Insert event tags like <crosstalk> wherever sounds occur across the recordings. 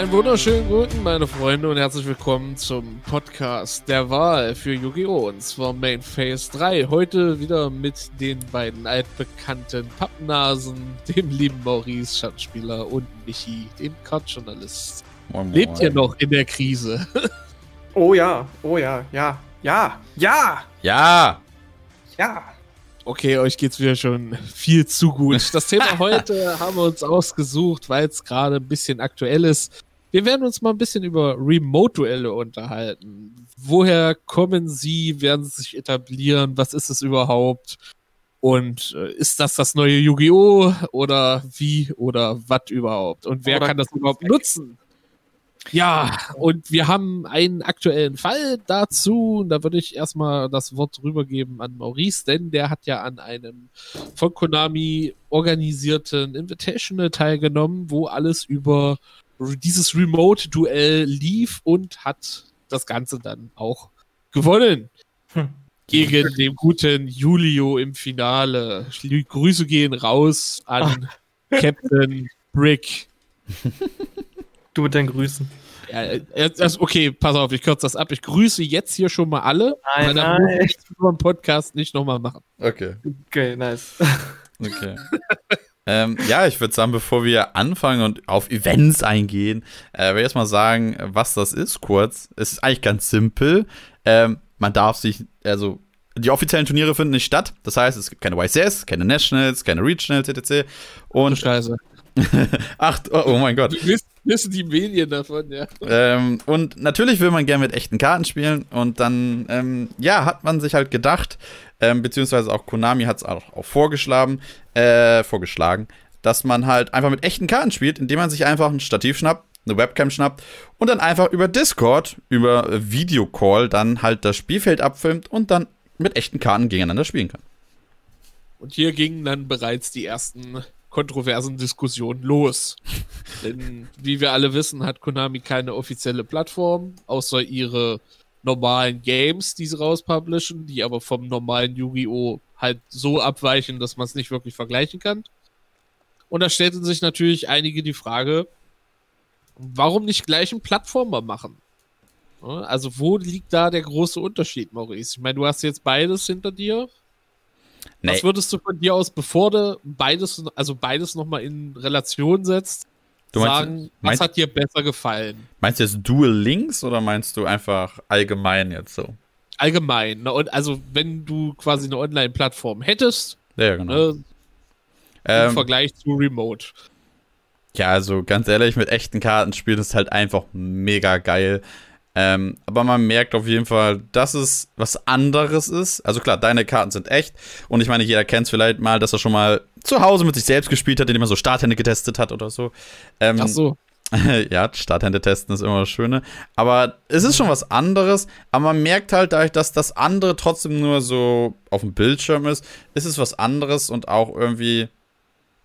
Einen wunderschönen guten, meine Freunde, und herzlich willkommen zum Podcast der Wahl für Yu-Gi-Oh! Und zwar Main Phase 3. Heute wieder mit den beiden altbekannten Pappnasen, dem lieben Maurice, Schattenspieler, und Michi, dem Kartjournalist. Lebt ihr noch in der Krise? <laughs> oh ja, oh ja, ja, ja, ja! Ja! Ja! Okay, euch geht's wieder schon viel zu gut. Das Thema <laughs> heute haben wir uns ausgesucht, weil es gerade ein bisschen aktuell ist. Wir werden uns mal ein bisschen über Remote-Duelle unterhalten. Woher kommen sie? Werden sie sich etablieren? Was ist es überhaupt? Und äh, ist das das neue Yu-Gi-Oh! oder wie oder was überhaupt? Und wer oder kann das überhaupt nutzen? Ja, und wir haben einen aktuellen Fall dazu. Da würde ich erstmal das Wort rübergeben an Maurice, denn der hat ja an einem von Konami organisierten Invitational teilgenommen, wo alles über dieses Remote-Duell lief und hat das Ganze dann auch gewonnen. Hm. Gegen den guten Julio im Finale. Grüße gehen raus an Ach. Captain Brick. <laughs> Du mit deinen Grüßen. Ja, das, okay, pass auf, ich kürze das ab. Ich grüße jetzt hier schon mal alle. Nein, weil dann nein. muss ich den Podcast nicht nochmal machen. Okay. Okay, nice. Okay. <laughs> ähm, ja, ich würde sagen, bevor wir anfangen und auf Events eingehen, äh, will ich erstmal sagen, was das ist, kurz. Es ist eigentlich ganz simpel. Ähm, man darf sich, also die offiziellen Turniere finden nicht statt. Das heißt, es gibt keine YCS, keine Nationals, keine Regionals, etc. Und Scheiße. <laughs> Ach, oh, oh, mein Gott. Du bist, wissen die Medien davon, ja. Ähm, und natürlich will man gerne mit echten Karten spielen und dann, ähm, ja, hat man sich halt gedacht, ähm, beziehungsweise auch Konami hat es auch, auch vorgeschlagen, äh, vorgeschlagen, dass man halt einfach mit echten Karten spielt, indem man sich einfach ein Stativ schnappt, eine Webcam schnappt und dann einfach über Discord, über Videocall dann halt das Spielfeld abfilmt und dann mit echten Karten gegeneinander spielen kann. Und hier gingen dann bereits die ersten kontroversen Diskussionen los. <laughs> Denn wie wir alle wissen, hat Konami keine offizielle Plattform, außer ihre normalen Games, die sie rauspublishen, die aber vom normalen Yu-Gi-Oh! halt so abweichen, dass man es nicht wirklich vergleichen kann. Und da stellten sich natürlich einige die Frage, warum nicht gleich einen Plattformer machen? Also wo liegt da der große Unterschied, Maurice? Ich meine, du hast jetzt beides hinter dir. Nee. Was würdest du von dir aus, bevor du beides, also beides nochmal in Relation setzt, du meinst, sagen, meinst, was hat dir besser gefallen? Meinst du jetzt Dual Links oder meinst du einfach allgemein jetzt so? Allgemein. Ne? Und also, wenn du quasi eine Online-Plattform hättest, ja, genau. Ne, im ähm, Vergleich zu Remote. Ja, also ganz ehrlich, mit echten Karten spielen ist halt einfach mega geil. Ähm, aber man merkt auf jeden Fall, dass es was anderes ist. Also klar, deine Karten sind echt. Und ich meine, jeder kennt es vielleicht mal, dass er schon mal zu Hause mit sich selbst gespielt hat, indem er so Starthände getestet hat oder so. Ähm, Ach so. <laughs> ja, Starthände testen ist immer das Schöne. Aber es ist schon was anderes. Aber man merkt halt dadurch, dass das andere trotzdem nur so auf dem Bildschirm ist, ist es was anderes und auch irgendwie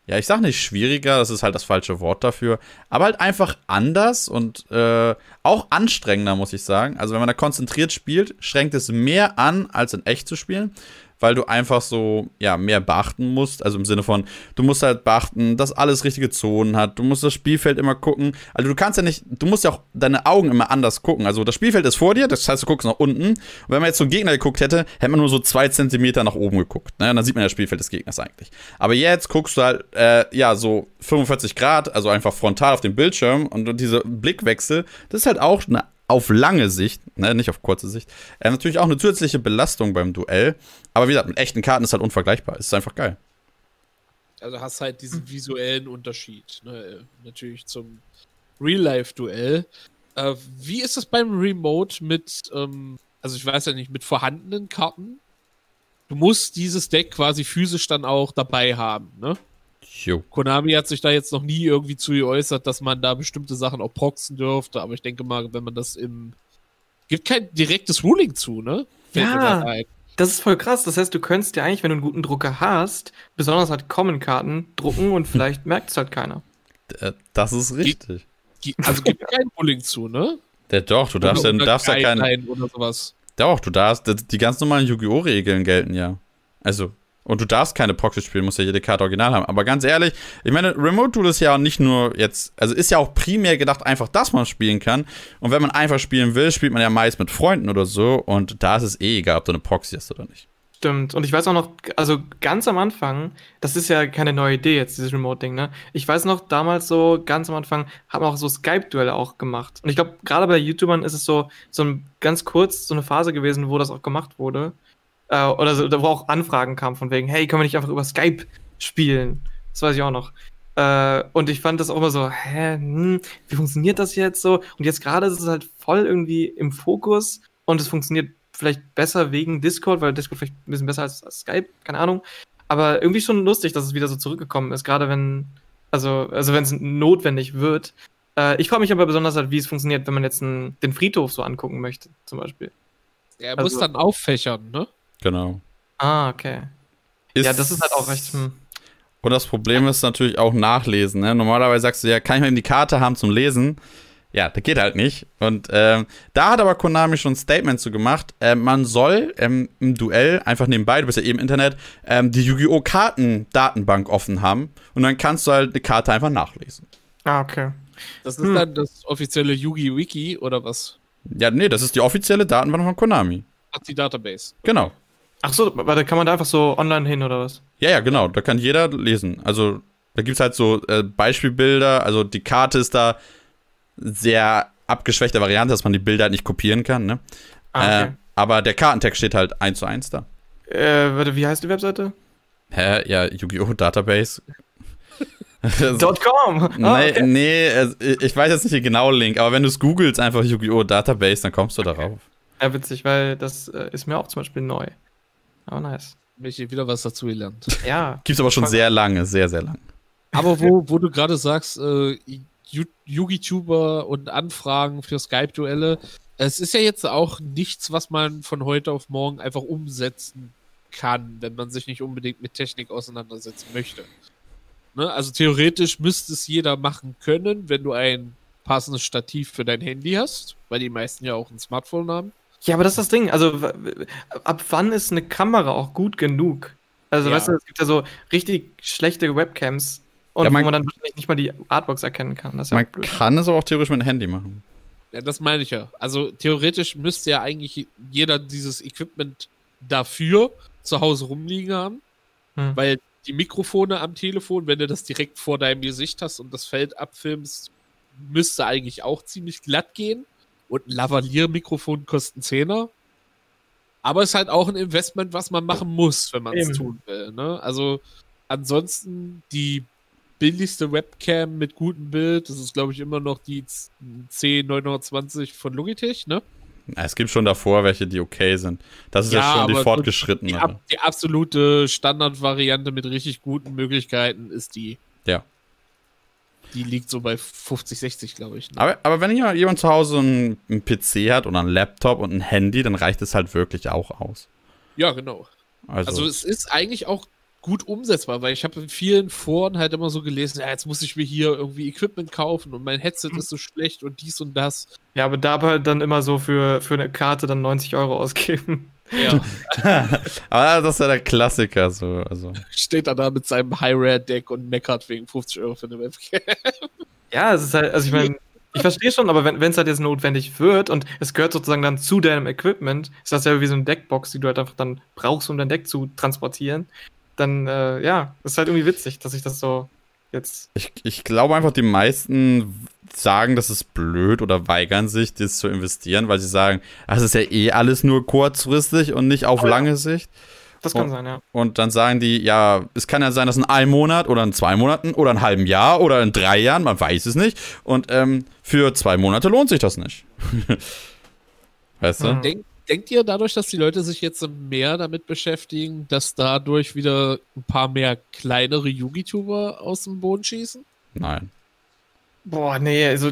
ja, ich sag nicht schwieriger, das ist halt das falsche Wort dafür, aber halt einfach anders und äh, auch anstrengender, muss ich sagen. Also wenn man da konzentriert spielt, schränkt es mehr an, als in echt zu spielen weil du einfach so, ja, mehr beachten musst. Also im Sinne von, du musst halt beachten, dass alles richtige Zonen hat. Du musst das Spielfeld immer gucken. Also du kannst ja nicht, du musst ja auch deine Augen immer anders gucken. Also das Spielfeld ist vor dir, das heißt, du guckst nach unten. Und wenn man jetzt zum Gegner geguckt hätte, hätte man nur so zwei Zentimeter nach oben geguckt. Ne? Dann sieht man ja das Spielfeld des Gegners eigentlich. Aber jetzt guckst du halt, äh, ja, so 45 Grad, also einfach frontal auf dem Bildschirm und dieser Blickwechsel, das ist halt auch eine auf lange Sicht, ne, nicht auf kurze Sicht, äh, natürlich auch eine zusätzliche Belastung beim Duell. Aber wie gesagt, mit echten Karten ist halt unvergleichbar. Ist einfach geil. Also hast halt diesen visuellen Unterschied, ne, natürlich zum Real-Life-Duell. Äh, wie ist es beim Remote mit, ähm, also ich weiß ja nicht, mit vorhandenen Karten? Du musst dieses Deck quasi physisch dann auch dabei haben, ne? Jo. Konami hat sich da jetzt noch nie irgendwie zu geäußert, dass man da bestimmte Sachen auch proxen dürfte, aber ich denke mal, wenn man das im. Gibt kein direktes Ruling zu, ne? Fällt ja, das ist voll krass. Das heißt, du könntest ja eigentlich, wenn du einen guten Drucker hast, besonders halt Common-Karten drucken und vielleicht <laughs> merkt es halt keiner. Äh, das ist richtig. Also gibt kein Ruling zu, ne? Der, doch, du darfst, oder, ja, darfst ja keinen. Oder sowas. Doch, du darfst, die ganz normalen Yu-Gi-Oh!-Regeln gelten ja. Also, Und du darfst keine Proxy spielen, musst ja jede Karte original haben. Aber ganz ehrlich, ich meine, Remote Duel ist ja nicht nur jetzt, also ist ja auch primär gedacht einfach, dass man spielen kann. Und wenn man einfach spielen will, spielt man ja meist mit Freunden oder so. Und da ist es eh egal, ob du eine Proxy hast oder nicht. Stimmt. Und ich weiß auch noch, also ganz am Anfang, das ist ja keine neue Idee jetzt, dieses Remote-Ding, ne? Ich weiß noch, damals so, ganz am Anfang, haben wir auch so Skype-Duelle auch gemacht. Und ich glaube, gerade bei YouTubern ist es so, so ein ganz kurz so eine Phase gewesen, wo das auch gemacht wurde. Äh, oder so, wo auch Anfragen kamen von wegen, hey, können wir nicht einfach über Skype spielen? Das weiß ich auch noch. Äh, und ich fand das auch immer so, hä, hm, wie funktioniert das jetzt so? Und jetzt gerade ist es halt voll irgendwie im Fokus und es funktioniert vielleicht besser wegen Discord, weil Discord vielleicht ein bisschen besser als, als Skype, keine Ahnung. Aber irgendwie schon lustig, dass es wieder so zurückgekommen ist, gerade wenn, also, also wenn es notwendig wird. Äh, ich frage mich aber besonders halt, wie es funktioniert, wenn man jetzt einen, den Friedhof so angucken möchte, zum Beispiel. Er muss Also- dann auffächern, ne? Genau. Ah, okay. ja, das ist halt auch recht. Hm. Und das Problem ist natürlich auch Nachlesen. Ne? Normalerweise sagst du ja, kann ich mal eben die Karte haben zum Lesen? Ja, das geht halt nicht. Und ähm, da hat aber Konami schon ein Statement zu gemacht. Ähm, man soll ähm, im Duell einfach nebenbei, du bist ja eben im Internet, ähm, die Yu-Gi-Oh! Karten-Datenbank offen haben. Und dann kannst du halt eine Karte einfach nachlesen. Ah, okay. Das ist Hm. dann das offizielle Yugi-Wiki oder was? Ja, nee, das ist die offizielle Datenbank von Konami. Ach, die Database. Genau. Ach so, warte, kann man da einfach so online hin oder was? Ja, ja, genau. Da kann jeder lesen. Also, da gibt es halt so äh, Beispielbilder. Also, die Karte ist da sehr abgeschwächte Variante, dass man die Bilder halt nicht kopieren kann, ne? Ah, Äh, okay. aber der Kartentext steht halt eins zu eins da. Äh, warte, wie heißt die Webseite? Hä? Ja, Yu-Gi-Oh! Database. <laughs> Dot .com. <laughs> Ah, nee, okay. nee, ich weiß jetzt nicht den genauen Link, aber wenn du es googelst, einfach Yu-Gi-Oh! Database, dann kommst du darauf. Ja, witzig, weil das äh, ist mir auch zum Beispiel neu. Aber nice. Hab ich wieder was dazu gelernt. <laughs> Ja. Gibt's aber schon sehr lange, sehr, sehr lang. Aber wo, wo du gerade sagst, äh, Yugi-Tuber und Anfragen für Skype-Duelle, es ist ja jetzt auch nichts, was man von heute auf morgen einfach umsetzen kann, wenn man sich nicht unbedingt mit Technik auseinandersetzen möchte. Ne? Also theoretisch müsste es jeder machen können, wenn du ein passendes Stativ für dein Handy hast, weil die meisten ja auch ein Smartphone haben. Ja, aber das ist das Ding. Also, ab wann ist eine Kamera auch gut genug? Also, Ja. weißt du, es gibt ja so richtig schlechte Webcams und Ja, man- wo man dann wahrscheinlich nicht mal die Artbox erkennen kann. Das ist ja Man kann es aber auch theoretisch mit dem Handy machen. Ja, das meine ich ja. Also theoretisch müsste ja eigentlich jeder dieses Equipment dafür zu Hause rumliegen haben, Hm. weil die Mikrofone am Telefon, wenn du das direkt vor deinem Gesicht hast und das Feld abfilmst, müsste eigentlich auch ziemlich glatt gehen. Und ein Lavalier-Mikrofon kostet einen Zehner. Aber es ist halt auch ein Investment, was man machen muss, wenn man es tun will. Ne? Also ansonsten die billigste Webcam mit gutem Bild, das ist glaube ich immer noch die C920 von Logitech, ne? Ja, Es gibt schon davor welche, die okay sind. Das ist ja, Ja, schon die fortgeschrittene. Die, die absolute Standardvariante mit richtig guten Möglichkeiten ist die. Ja. Die liegt so bei 50, 60, glaube ich. Ne? Aber, aber wenn jemand zu Hause einen, einen PC hat oder einen Laptop und ein Handy, dann reicht es halt wirklich auch aus. Ja, genau. Also, Also es ist eigentlich auch gut umsetzbar, weil ich habe in vielen Foren halt immer so gelesen, ja, jetzt muss ich mir hier irgendwie Equipment kaufen und mein Headset ist so schlecht und dies und das. Ja, aber dabei dann immer so für, für eine Karte dann 90 Euro ausgeben. Ja, <laughs> aber das ist ja der Klassiker. So, also. steht dann da mit seinem High-Rare-Deck und meckert wegen 50 Euro für eine Webcam. <laughs> Ja, es ist halt, also ich meine, ich verstehe schon, aber wenn es halt jetzt notwendig wird und es gehört sozusagen dann zu deinem Equipment, ist das ja wie so eine Deckbox, die du halt einfach dann brauchst, um dein Deck zu transportieren, dann, äh, ja, ist halt irgendwie witzig, dass ich das so jetzt. Ich, ich glaube einfach, die meisten sagen, das ist blöd oder weigern sich, das zu investieren, weil sie sagen, das ist ja eh alles nur kurzfristig und nicht auf Oh ja. lange Sicht. Das kann Oh. sein, ja. Und dann sagen die, ja, es kann ja sein, dass in einem Monat oder in zwei Monaten oder in einem halben Jahr oder in drei Jahren, man weiß es nicht. Und ähm, für zwei Monate lohnt sich das nicht. <laughs> weißt du? Hm. Denk, denkt ihr dadurch, dass die Leute sich jetzt mehr damit beschäftigen, dass dadurch wieder ein paar mehr kleinere Yugi-Tuber aus dem Boden schießen? Nein. Boah, nee, also,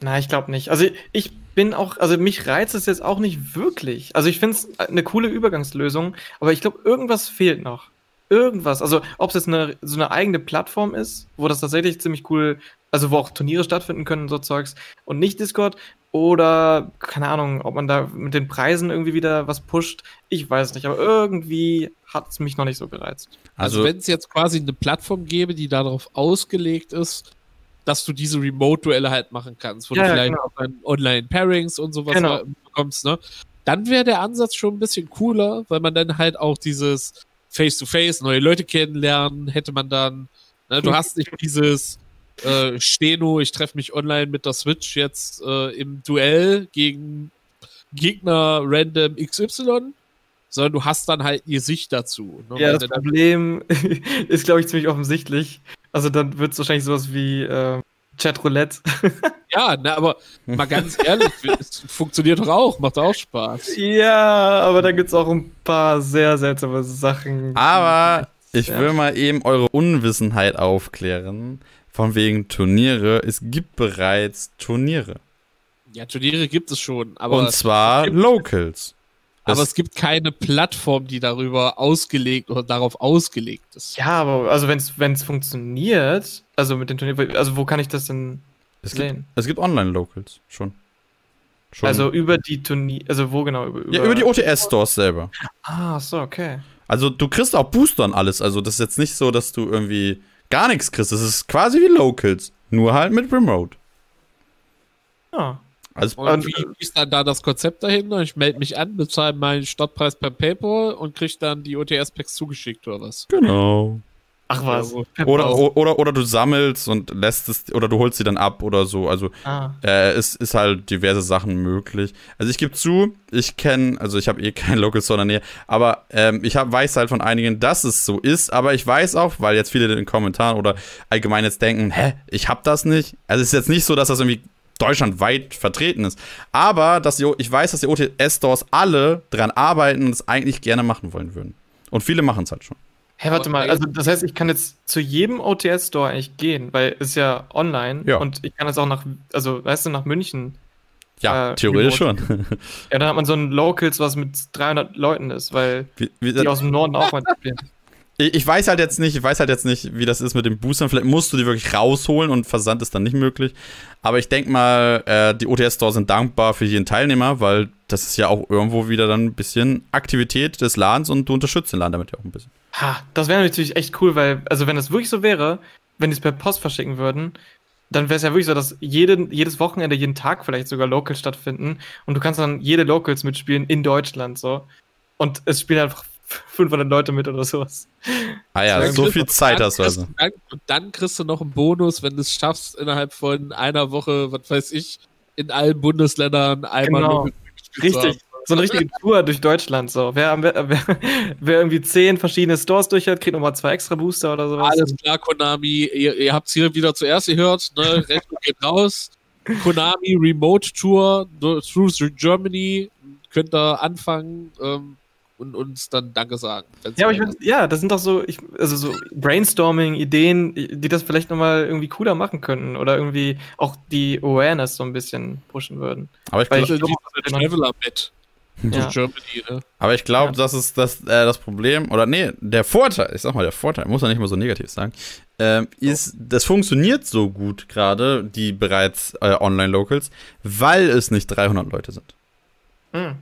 na, ich glaube nicht. Also, ich bin auch, also mich reizt es jetzt auch nicht wirklich. Also, ich finde es eine coole Übergangslösung, aber ich glaube, irgendwas fehlt noch. Irgendwas. Also, ob es jetzt eine, so eine eigene Plattform ist, wo das tatsächlich ziemlich cool, also wo auch Turniere stattfinden können und so Zeugs und nicht Discord, Oder, keine Ahnung, ob man da mit den Preisen irgendwie wieder was pusht. Ich weiß nicht, aber irgendwie hat es mich noch nicht so gereizt. Also, also wenn es jetzt quasi eine Plattform gäbe, die darauf ausgelegt ist, dass du diese Remote-Duelle halt machen kannst, wo ja, du vielleicht genau. auch Online-Pairings und sowas genau. bekommst, ne? Dann wäre der Ansatz schon ein bisschen cooler, weil man dann halt auch dieses Face-to-Face, -face, neue Leute kennenlernen, hätte man dann. Ne? Du hast nicht dieses äh, Steno, ich treffe mich online mit der Switch jetzt äh, im Duell gegen Gegner random XY, sondern du hast dann halt ihr Sicht dazu. Ne? Ja, das Problem <laughs> ist, glaube ich, ziemlich offensichtlich. Also dann wird es wahrscheinlich sowas wie äh, Chatroulette. <laughs> ja, ne, aber mal ganz ehrlich, <laughs> es funktioniert doch auch, macht auch Spaß. Ja, aber da gibt es auch ein paar sehr seltsame Sachen. Aber ich will mal eben eure Unwissenheit aufklären. Von wegen Turniere. Es gibt bereits Turniere. Ja, Turniere gibt es schon. Aber Und zwar Locals. Aber es gibt keine Plattform, die darüber ausgelegt oder darauf ausgelegt ist. Ja, aber also wenn es funktioniert, also mit den Turnieren, also wo kann ich das denn es sehen? Gibt, es gibt Online-Locals schon. schon. Also über die Turnier, also wo genau? Über, ja, über die OTS-Stores selber. Ah, so, okay. Also du kriegst auch Booster und alles. Also das ist jetzt nicht so, dass du irgendwie gar nichts kriegst. Das ist quasi wie Locals, nur halt mit Remote. Ja. Also, und wie ist dann da das Konzept dahinter? Ich melde mich an, bezahle meinen Startpreis per PayPal und kriege dann die OTS-Packs zugeschickt oder was? Genau. Ach was. Oder, oder, oder du sammelst und lässt es, oder du holst sie dann ab oder so. Also ah. äh, es ist halt diverse Sachen möglich. Also ich gebe zu, ich kenne, also ich habe eh <laughs> kein Local Store in der Nähe, aber ähm, ich hab, weiß halt von einigen, dass es so ist, aber ich weiß auch, weil jetzt viele in den Kommentaren oder allgemein jetzt denken, hä, ich hab das nicht. Also es ist jetzt nicht so, dass das irgendwie deutschlandweit vertreten ist. Aber dass die, ich weiß, dass die OTS-Stores alle dran arbeiten und es eigentlich gerne machen wollen würden. Und viele machen es halt schon. Hä, hey, warte mal, also das heißt, ich kann jetzt zu jedem OTS-Store eigentlich gehen, weil es ja online ja. und ich kann jetzt auch nach, also weißt du, nach München. Ja, äh, theoretisch schon. <laughs> ja, dann hat man so ein Locals, was mit 300 Leuten ist, weil wie, wie, die aus dem Norden auch mal spielen. Ich weiß halt jetzt nicht, ich weiß halt jetzt nicht, wie das ist mit den Boostern. Vielleicht musst du die wirklich rausholen und Versand ist dann nicht möglich. Aber ich denke mal, äh, die OTS-Stores sind dankbar für jeden Teilnehmer, weil das ist ja auch irgendwo wieder dann ein bisschen Aktivität des Ladens und du unterstützt den Laden damit ja auch ein bisschen. Ha, das wäre natürlich echt cool, weil, also wenn das wirklich so wäre, wenn die es per Post verschicken würden, dann wäre es ja wirklich so, dass jede, jedes Wochenende, jeden Tag vielleicht sogar Locals stattfinden und du kannst dann jede Locals mitspielen in Deutschland so. Und es spielen einfach 500 Leute mit oder sowas. Ah ja, so viel Zeit hast du also. Dann, dann kriegst du noch einen Bonus, wenn du es schaffst, innerhalb von einer Woche, was weiß ich, in allen Bundesländern einmal genau. Richtig. So eine richtige Tour durch Deutschland. So. Wer, wer, wer, wer irgendwie zehn verschiedene Stores durch hat, kriegt nochmal zwei extra Booster oder sowas. Alles klar, Konami. Ihr, ihr habt es hier wieder zuerst gehört. Ne? <laughs> Rechnung geht raus. Konami Remote Tour through Germany. Könnt ihr anfangen. Ähm, und uns dann Danke sagen. Ja, aber ich mein, ja, das sind doch so, ich, also so Brainstorming-Ideen, die das vielleicht nochmal irgendwie cooler machen könnten oder irgendwie auch die Awareness so ein bisschen pushen würden. Aber ich glaube, Traveler mit. Ja. Germany, ne? Aber ich glaube, ja. das ist das, äh, das Problem, oder nee, der Vorteil, ich sag mal, der Vorteil, muss man nicht mal so negativ sagen, ähm, ist, das funktioniert so gut gerade, die bereits äh, Online-Locals, weil es nicht 300 Leute sind. Hm.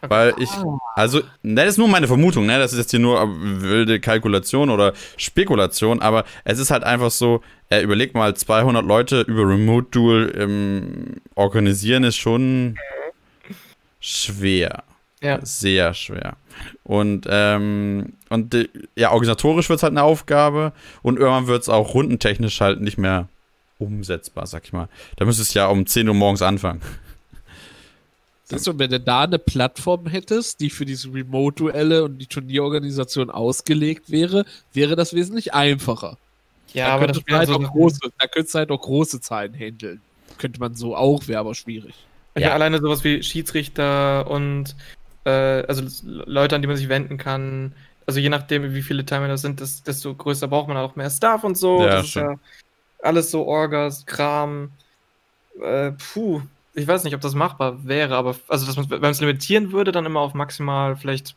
Weil ich, also, das ist nur meine Vermutung, ne? Das ist jetzt hier nur wilde Kalkulation oder Spekulation, aber es ist halt einfach so, äh, überleg mal, 200 Leute über Remote Duel ähm, organisieren ist schon schwer. Ja. Sehr schwer. Und, ähm, und äh, ja, organisatorisch wird es halt eine Aufgabe und irgendwann wird es auch rundentechnisch halt nicht mehr umsetzbar, sag ich mal. Da müsste es ja um 10 Uhr morgens anfangen. Siehst du, wenn du da eine Plattform hättest, die für diese Remote-Duelle und die Turnierorganisation ausgelegt wäre, wäre das wesentlich einfacher. Ja, da aber das halt so große, da könntest du halt auch große Zahlen handeln. Könnte man so auch, wäre aber schwierig. Ja, ja, alleine sowas wie Schiedsrichter und äh, also Leute, an die man sich wenden kann. Also je nachdem, wie viele Teilnehmer das sind, desto größer braucht man auch mehr Staff und so. Ja, das ist ja alles so Orgas, Kram. Äh, puh, ich weiß nicht, ob das machbar wäre, aber also dass man, wenn man es limitieren würde, dann immer auf maximal vielleicht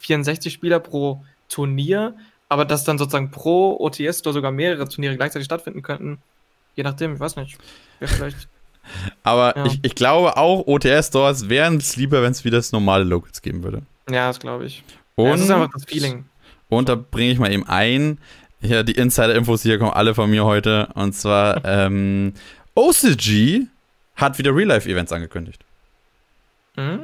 64 Spieler pro Turnier, aber dass dann sozusagen pro OTS oder sogar mehrere Turniere gleichzeitig stattfinden könnten, je nachdem, ich weiß nicht, wäre vielleicht <laughs> Aber Ja. ich, ich glaube auch, OTS-Stores wären es lieber, wenn es wieder das normale Locals geben würde. Ja, das glaube ich. Und, ja, es ist einfach das Feeling. und da bringe ich mal eben ein. Hier, die Insider-Infos hier kommen alle von mir heute. Und zwar, <laughs> ähm, OCG hat wieder Real-Life-Events angekündigt. Mhm.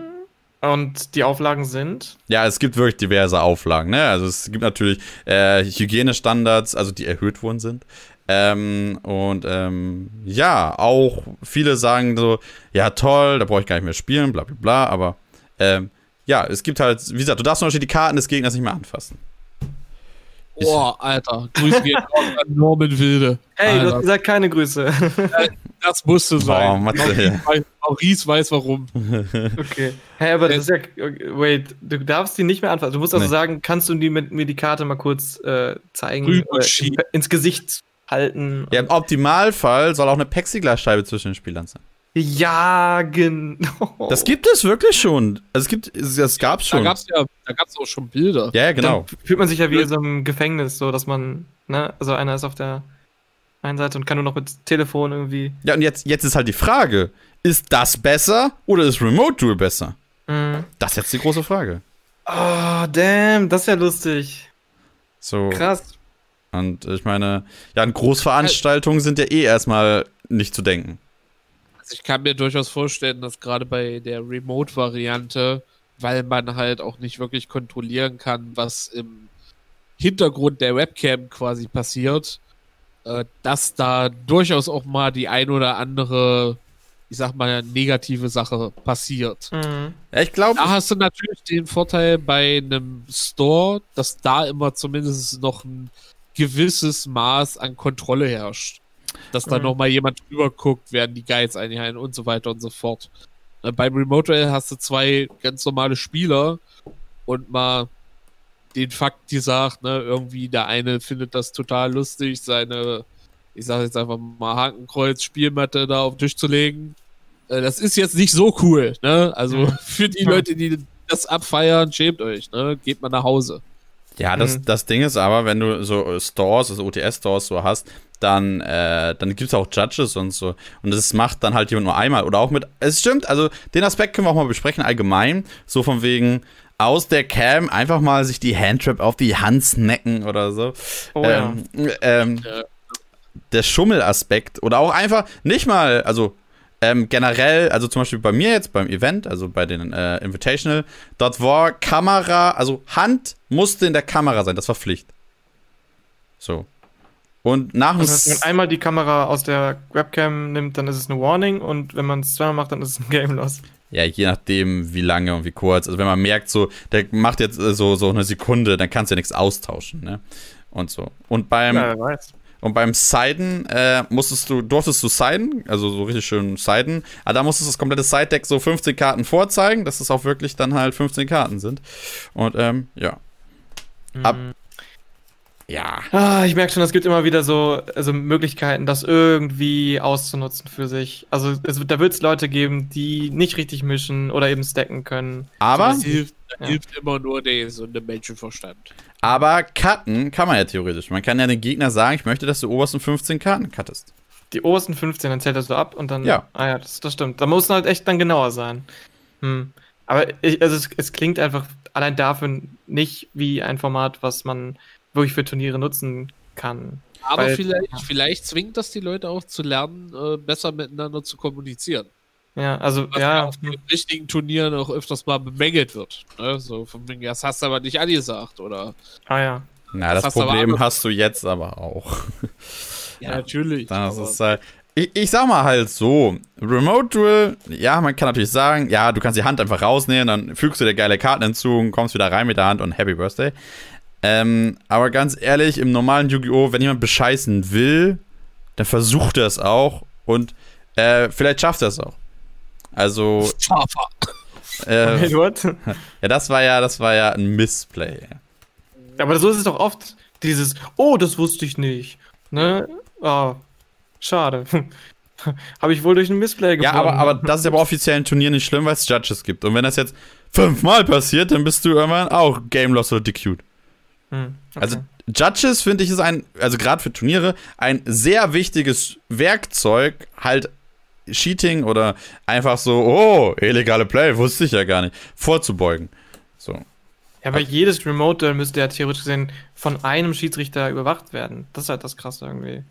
Und die Auflagen sind. Ja, es gibt wirklich diverse Auflagen. Ne? Also es gibt natürlich äh, Hygienestandards, also die erhöht worden sind. Ähm, und ähm, ja, auch viele sagen so, ja toll, da brauche ich gar nicht mehr spielen, bla bla bla, aber ähm, ja, es gibt halt, wie gesagt, du darfst zum Beispiel die Karten des Gegners nicht mehr anfassen. Boah, Alter. Grüße gehen raus an Norman Wilde. Hey, du Alter, hast gesagt, keine Grüße. das musste sein. Oh, Matze, Maurice weiß- warum. okay. Hey, aber das ist ja. Wait, du darfst die nicht mehr anfassen. Du musst also Nee. sagen, kannst du die mit, mir die Karte mal kurz äh, zeigen? Rüber oder schieben. in, ins Gesicht halten? Ja, im Optimalfall soll auch eine Plexiglasscheibe zwischen den Spielern sein. Ja, genau. Das gibt es wirklich schon. Also es gibt, es, es gab's Da schon. gab's ja, da gab's auch schon Bilder. ja, ja, genau. Dann fühlt man sich ja wie in so einem Gefängnis, so dass man, ne, also einer ist auf der einen Seite und kann nur noch mit Telefon irgendwie. Ja, und jetzt, jetzt ist halt die Frage, ist das besser oder ist Remote Duel besser? Mhm. Das ist jetzt die große Frage. Oh, damn, das ist ja lustig. So. Krass. Und ich meine, ja, an Großveranstaltungen sind ja eh erstmal nicht zu denken. Also ich kann mir durchaus vorstellen, dass gerade bei der Remote-Variante, weil man halt auch nicht wirklich kontrollieren kann, was im Hintergrund der Webcam quasi passiert, äh, dass da durchaus auch mal die ein oder andere, ich sag mal, negative Sache passiert. Mhm. Ja, ich glaube, Da hast du natürlich den Vorteil bei einem Store, dass da immer zumindest noch ein gewisses Maß an Kontrolle herrscht. Dass da Mhm. noch mal jemand drüber guckt, werden die Guides einhalten und so weiter und so fort. Äh, Beim Remote Rail hast du zwei ganz normale Spieler und mal den Fakt gesagt, ne, irgendwie der eine findet das total lustig, seine, ich sag jetzt einfach mal Hakenkreuz, Spielmatte da auf den Tisch zu legen. Äh, Das ist jetzt nicht so cool, ne? Also Mhm. <laughs> für die. Leute, die das abfeiern, schämt euch, ne? Geht mal nach Hause. ja, das, Mhm. das Ding ist aber, wenn du so Stores, also OTS-Stores so hast, dann, äh, dann gibt es auch Judges und so. Und das macht dann halt jemand nur einmal. Oder auch mit. Es stimmt, also den Aspekt können wir auch mal besprechen, allgemein. So von wegen aus der Cam einfach mal sich die Handtrap auf die Hand snacken oder so. Oh ja. ähm, ähm, Ja. der Schummelaspekt oder auch einfach nicht mal, also ähm, generell, also zum Beispiel bei mir jetzt beim Event, also bei den äh, Invitational, dort war Kamera, also Hand musste in der Kamera sein, das war Pflicht. So. Und nach dem heißt, wenn man einmal die Kamera aus der Webcam nimmt, dann ist es eine Warning und wenn man es zweimal macht, dann ist es ein Game Loss. Ja, je nachdem, wie lange und wie kurz. Also wenn man merkt, so, der macht jetzt äh, so, so eine Sekunde, dann kannst du ja nichts austauschen, ne? Und so. Und beim, ja, weiß. Und beim Siden äh, musstest du, durftest du Siden, also so richtig schön Siden, aber da musstest du das komplette Side-Deck so 15 Karten vorzeigen, dass es auch wirklich dann halt 15 Karten sind. Und ähm, ja. Ab- Mhm. Ja. Ah, ich merke schon, es gibt immer wieder so also Möglichkeiten, das irgendwie auszunutzen für sich. Also es, da wird es Leute geben, die nicht richtig mischen oder eben stacken können. Aber, Das hilft, Ja. hilft immer nur der gesunde Menschenverstand. aber cutten kann man ja theoretisch. Man kann ja den Gegner sagen, ich möchte, dass du obersten 15 Karten cuttest. Die obersten 15, dann zählt das so ab und dann. Ja. Ah ja, das, das stimmt. Da muss man halt echt dann genauer sein. Hm. Aber ich, also es, es klingt einfach allein dafür nicht wie ein Format, was man wirklich für Turniere nutzen kann. Aber Weil- vielleicht, ja. vielleicht zwingt das die Leute auch zu lernen, äh, besser miteinander zu kommunizieren. Ja, also Was ja ja. auf den richtigen Turnieren auch öfters mal bemängelt wird. Ne? So von wegen, das hast du aber nicht angesagt, oder? Ah ja. Na, Das das, hast Problem hast du jetzt aber auch. Ja, natürlich. Das ist halt. Ich, ich sag mal halt so: Remote Duel, ja, man kann natürlich sagen, ja, du kannst die Hand einfach rausnehmen, dann fügst du dir geile Karten hinzu und kommst wieder rein mit der Hand und Happy Birthday. Ähm, aber ganz ehrlich, im normalen Yu-Gi-Oh!, wenn jemand bescheißen will, dann versucht er es auch und äh, vielleicht schafft er es auch. Also. Hey, äh, <laughs> what? ja, das war ja, das war ja ein Missplay. Aber so ist es doch oft. Dieses, oh, das wusste ich nicht. Ne? Oh, schade. <laughs> Habe ich wohl durch ein Missplay Ja, gewonnen. aber, aber das ist ja bei offiziellen Turnieren nicht schlimm, weil es Judges gibt. Und wenn das jetzt fünfmal passiert, dann bist du irgendwann auch Game Loss oder DQ'd. Hm, okay. Also Judges finde ich ist ein, also gerade für Turniere, ein sehr wichtiges Werkzeug, halt Cheating oder einfach so, oh, illegale Play, wusste ich ja gar nicht, vorzubeugen. So. Ja, aber jedes Remote-Duell müsste ja theoretisch gesehen von einem Schiedsrichter überwacht werden. Das ist halt das Krasse irgendwie.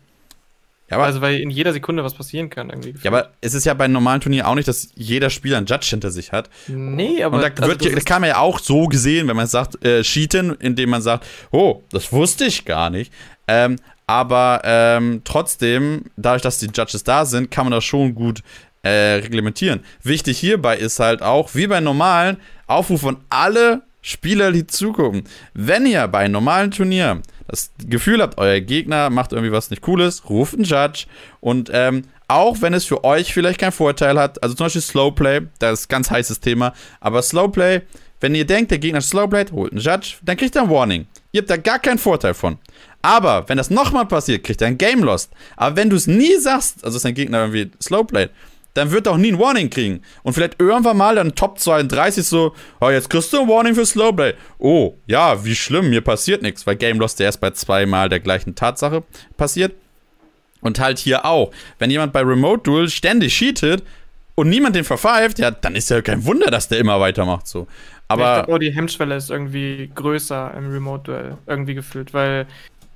Ja, aber, also, weil in jeder Sekunde was passieren kann irgendwie. ja, aber es ist ja bei einem normalen Turnier auch nicht, dass jeder Spieler einen Judge hinter sich hat. Nee, aber. Und da also wird, das das kann man ja auch so gesehen, wenn man sagt, äh, cheaten, indem man sagt, oh, das wusste ich gar nicht. Ähm, aber ähm, trotzdem, dadurch, dass die Judges da sind, kann man das schon gut äh, reglementieren. Wichtig hierbei ist halt auch, wie bei normalen, Aufruf an alle Spieler, die zugucken. Wenn ihr bei einem normalen Turnier das Gefühl habt, euer Gegner macht irgendwie was nicht Cooles, ruft einen Judge und ähm, auch wenn es für euch vielleicht keinen Vorteil hat, also zum Beispiel Slowplay, das ist ein ganz heißes Thema, aber Slowplay, wenn ihr denkt, der Gegner Slowplay, holt einen Judge, dann kriegt er ein Warning. Ihr habt da gar keinen Vorteil von. Aber wenn das nochmal passiert, kriegt er ein Game Lost. Aber wenn du es nie sagst, also ist dein Gegner irgendwie Slowplayed, dann wird er auch nie ein Warning kriegen. Und vielleicht irgendwann mal dann Top 32 so, oh, jetzt kriegst du ein Warning für Slowplay. Oh, ja, wie schlimm, mir passiert nichts, weil Game Lost ja erst bei zweimal der gleichen Tatsache passiert. Und halt hier auch, wenn jemand bei Remote Duel ständig cheatet und niemand den verpfeift, ja, dann ist ja kein Wunder, dass der immer weitermacht so. Aber ich glaube, die Hemmschwelle ist irgendwie größer im Remote-Duell irgendwie gefühlt, weil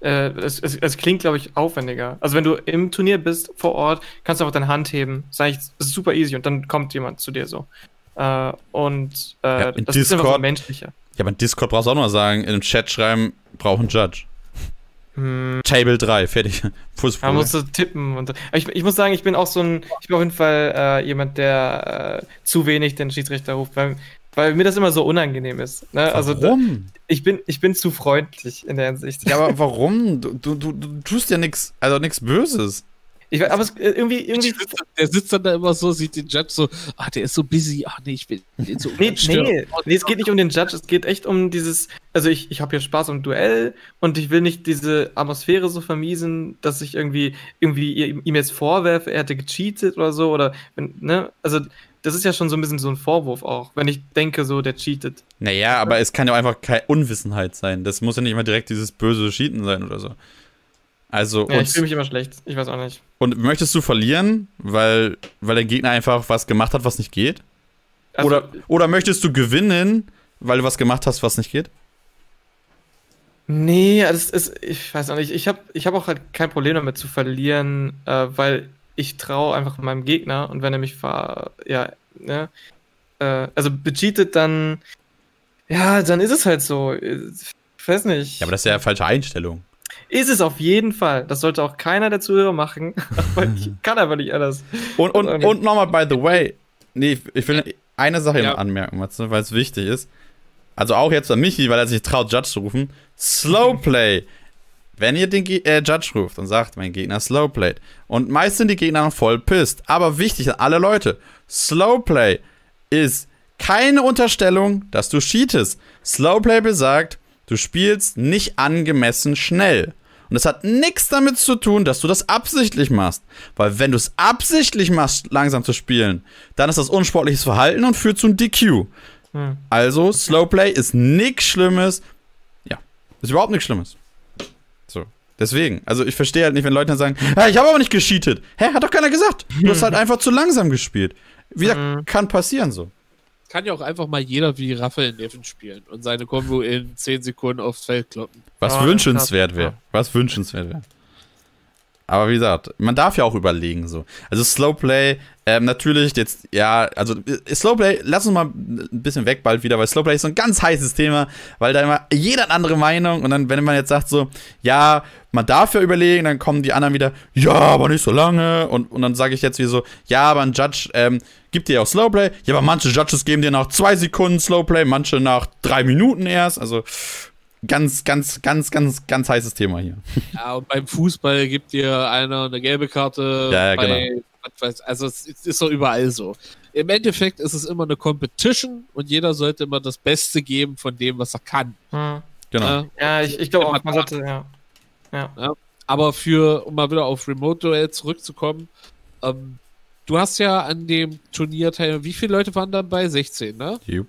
äh, es, es, es klingt, glaube ich, aufwendiger. Also wenn du im Turnier bist, vor Ort, kannst du einfach deine Hand heben. Ist eigentlich ist super easy und dann kommt jemand zu dir so. Äh, und äh, Ja, in das ist einfach so Discord- menschlicher. ja, aber in Discord brauchst du auch noch mal sagen, in den Chat schreiben, braucht einen Judge. Hm, Table 3, fertig. <laughs> man Fußball. muss so tippen und so. Ich, ich muss sagen, ich bin auch so ein, ich bin auf jeden Fall äh, jemand, der äh, zu wenig den Schiedsrichter ruft, weil, weil mir das immer so unangenehm ist. Ne? Also da, Warum? ich bin, ich bin zu freundlich in der Hinsicht. Ja, aber warum? Du, du, du, du tust ja nichts, also nichts Böses. Ich, weiß- aber es, äh, irgendwie, irgendwie. Der sitzt dann da immer so, sieht den Judge so, ah, der ist so busy, ach nee, ich will den so <laughs> Nee, nee, nee, es geht nicht um den Judge, es geht echt um dieses, also ich, ich habe hier Spaß am Duell und ich will nicht diese Atmosphäre so vermiesen, dass ich irgendwie, irgendwie ihm jetzt vorwerfe, er hätte gecheatet oder so, oder, wenn, ne, also das ist ja schon so ein bisschen so ein Vorwurf auch, wenn ich denke so, der cheatet. Naja, aber es kann ja auch einfach keine Unwissenheit sein. Das muss ja nicht immer direkt dieses böse Cheaten sein oder so. Also, Ja, ich fühle mich immer schlecht, ich weiß auch nicht. und möchtest du verlieren, weil, weil der Gegner einfach was gemacht hat, was nicht geht? Also, oder, oder möchtest du gewinnen, weil du was gemacht hast, was nicht geht? Nee, das ist, ich weiß auch nicht. Ich habe ich hab auch halt kein Problem damit zu verlieren, äh, weil ich traue einfach meinem Gegner und wenn er mich ver, ja, ne, äh, also becheatet, dann, ja, dann ist es halt so. Ich weiß nicht. Ja, aber das ist ja eine falsche Einstellung. Ist es auf jeden Fall. Das sollte auch keiner der Zuhörer machen. <laughs> Aber ich kann einfach nicht anders. Und, und, und nochmal, by the way, nee, ich will eine Sache Ja. noch anmerken, Matze, weil es wichtig ist. Also auch jetzt an Michi, weil er sich traut, Judge zu rufen. Slowplay. <laughs> Wenn ihr den Ge äh, Judge ruft und sagt, mein Gegner slowplayed. Und meist sind die Gegner noch voll pisst. Aber wichtig an alle Leute: Slowplay ist keine Unterstellung, dass du cheatest. Slowplay besagt, du spielst nicht angemessen schnell. Und das hat nichts damit zu tun, dass du das absichtlich machst. Weil wenn du es absichtlich machst, langsam zu spielen, dann ist das unsportliches Verhalten und führt zu einem DQ. Hm. Also, Slowplay ist nichts Schlimmes. Ja, ist überhaupt nichts Schlimmes. So. Deswegen, also ich verstehe halt nicht, wenn Leute dann sagen, ja, ich habe aber nicht gecheatet. Hä, hat doch keiner gesagt. Du hast halt <laughs> einfach zu langsam gespielt. Wie gesagt, Mhm. kann passieren so. Kann ja auch einfach mal jeder wie Raphael Neffen spielen und seine Combo in 10 Sekunden aufs Feld kloppen. Was Ah, wünschenswert wäre. Was wünschenswert wäre. Aber wie gesagt, man darf ja auch überlegen so. Also Slowplay, ähm, natürlich jetzt, ja, also äh, Slowplay, lass uns mal ein bisschen weg bald wieder, weil Slowplay ist so ein ganz heißes Thema, weil da immer jeder hat andere Meinung und dann, wenn man jetzt sagt so, ja, man darf ja überlegen, dann kommen die anderen wieder, ja, aber nicht so lange und, und dann sage ich jetzt wie so, ja, aber ein Judge ähm, gibt dir auch Slowplay, ja, aber manche Judges geben dir nach zwei Sekunden Slowplay, manche nach drei Minuten erst, also ganz, ganz, ganz, ganz, ganz heißes Thema hier. Ja, und beim Fußball gibt dir einer eine gelbe Karte. Ja, ja, bei, weiß, also es ist doch überall so. Im Endeffekt ist es immer eine Competition und jeder sollte immer das Beste geben von dem, was er kann. Hm. Genau. Ja? Ja, ich, ich glaube auch, man sollte, ja. Aber für, um mal wieder auf Remote-Duell zurückzukommen, ähm, du hast ja an dem Turnier teil, wie viele Leute waren dabei? 16, ne? Jupp.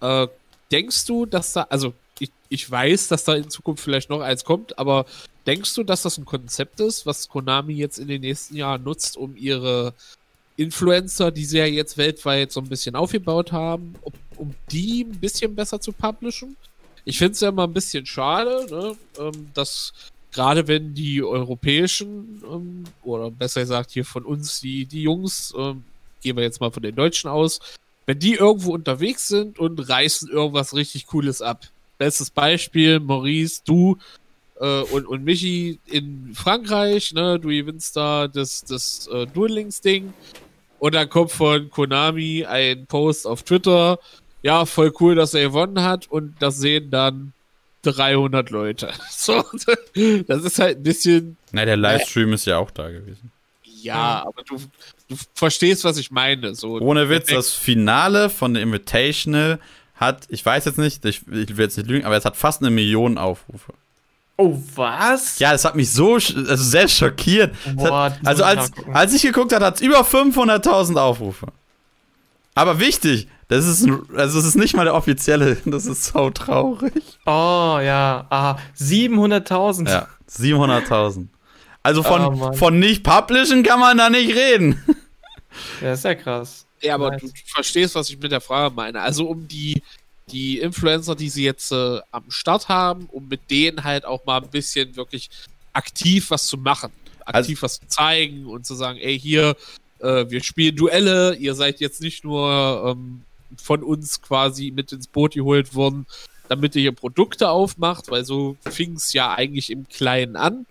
Äh, denkst du, dass da, also ich, weiß, dass da in Zukunft vielleicht noch eins kommt, aber denkst du, dass das ein Konzept ist, was Konami jetzt in den nächsten Jahren nutzt, um ihre Influencer, die sie ja jetzt weltweit so ein bisschen aufgebaut haben, ob, um die ein bisschen besser zu publishen? Ich finde es ja immer ein bisschen schade, ne, ähm, dass gerade wenn die europäischen, ähm, oder besser gesagt hier von uns, die, die Jungs, ähm, gehen wir jetzt mal von den Deutschen aus, wenn die irgendwo unterwegs sind und reißen irgendwas richtig Cooles ab. Bestes Beispiel, Maurice, du äh, und, und Michi in Frankreich, ne, du gewinnst da das, das äh, Duel Links Ding und dann kommt von Konami ein Post auf Twitter, ja, voll cool, dass er gewonnen hat und das sehen dann 300 Leute. <laughs> So, das ist halt ein bisschen. Na, der Livestream äh, ist ja auch da gewesen. Ja, aber du, du verstehst, was ich meine. So, Ohne Witz, das Finale von der Invitational hat, ich weiß jetzt nicht, ich, ich will jetzt nicht lügen, aber es hat fast eine Million Aufrufe. Oh, was? Ja, das hat mich so also sehr schockiert. Boah, hat, also als, als ich geguckt habe, hat es über 500.000 Aufrufe. Aber wichtig, das ist, also es ist nicht mal der offizielle, <laughs> das ist so traurig. Oh ja, ah, 700.000. Ja, 700.000. Also von, oh, von nicht publishen kann man da nicht reden. Ja, ist ja krass. Ja, aber nice. du, verstehst, was ich mit der Frage meine. Also um die, die Influencer, die sie jetzt äh, am Start haben, um mit denen halt auch mal ein bisschen wirklich aktiv was zu machen. Aktiv also, was zu zeigen und zu sagen, ey, hier, äh, wir spielen Duelle, ihr seid jetzt nicht nur ähm, von uns quasi mit ins Boot geholt worden, damit ihr hier Produkte aufmacht, weil so fing es ja eigentlich im Kleinen an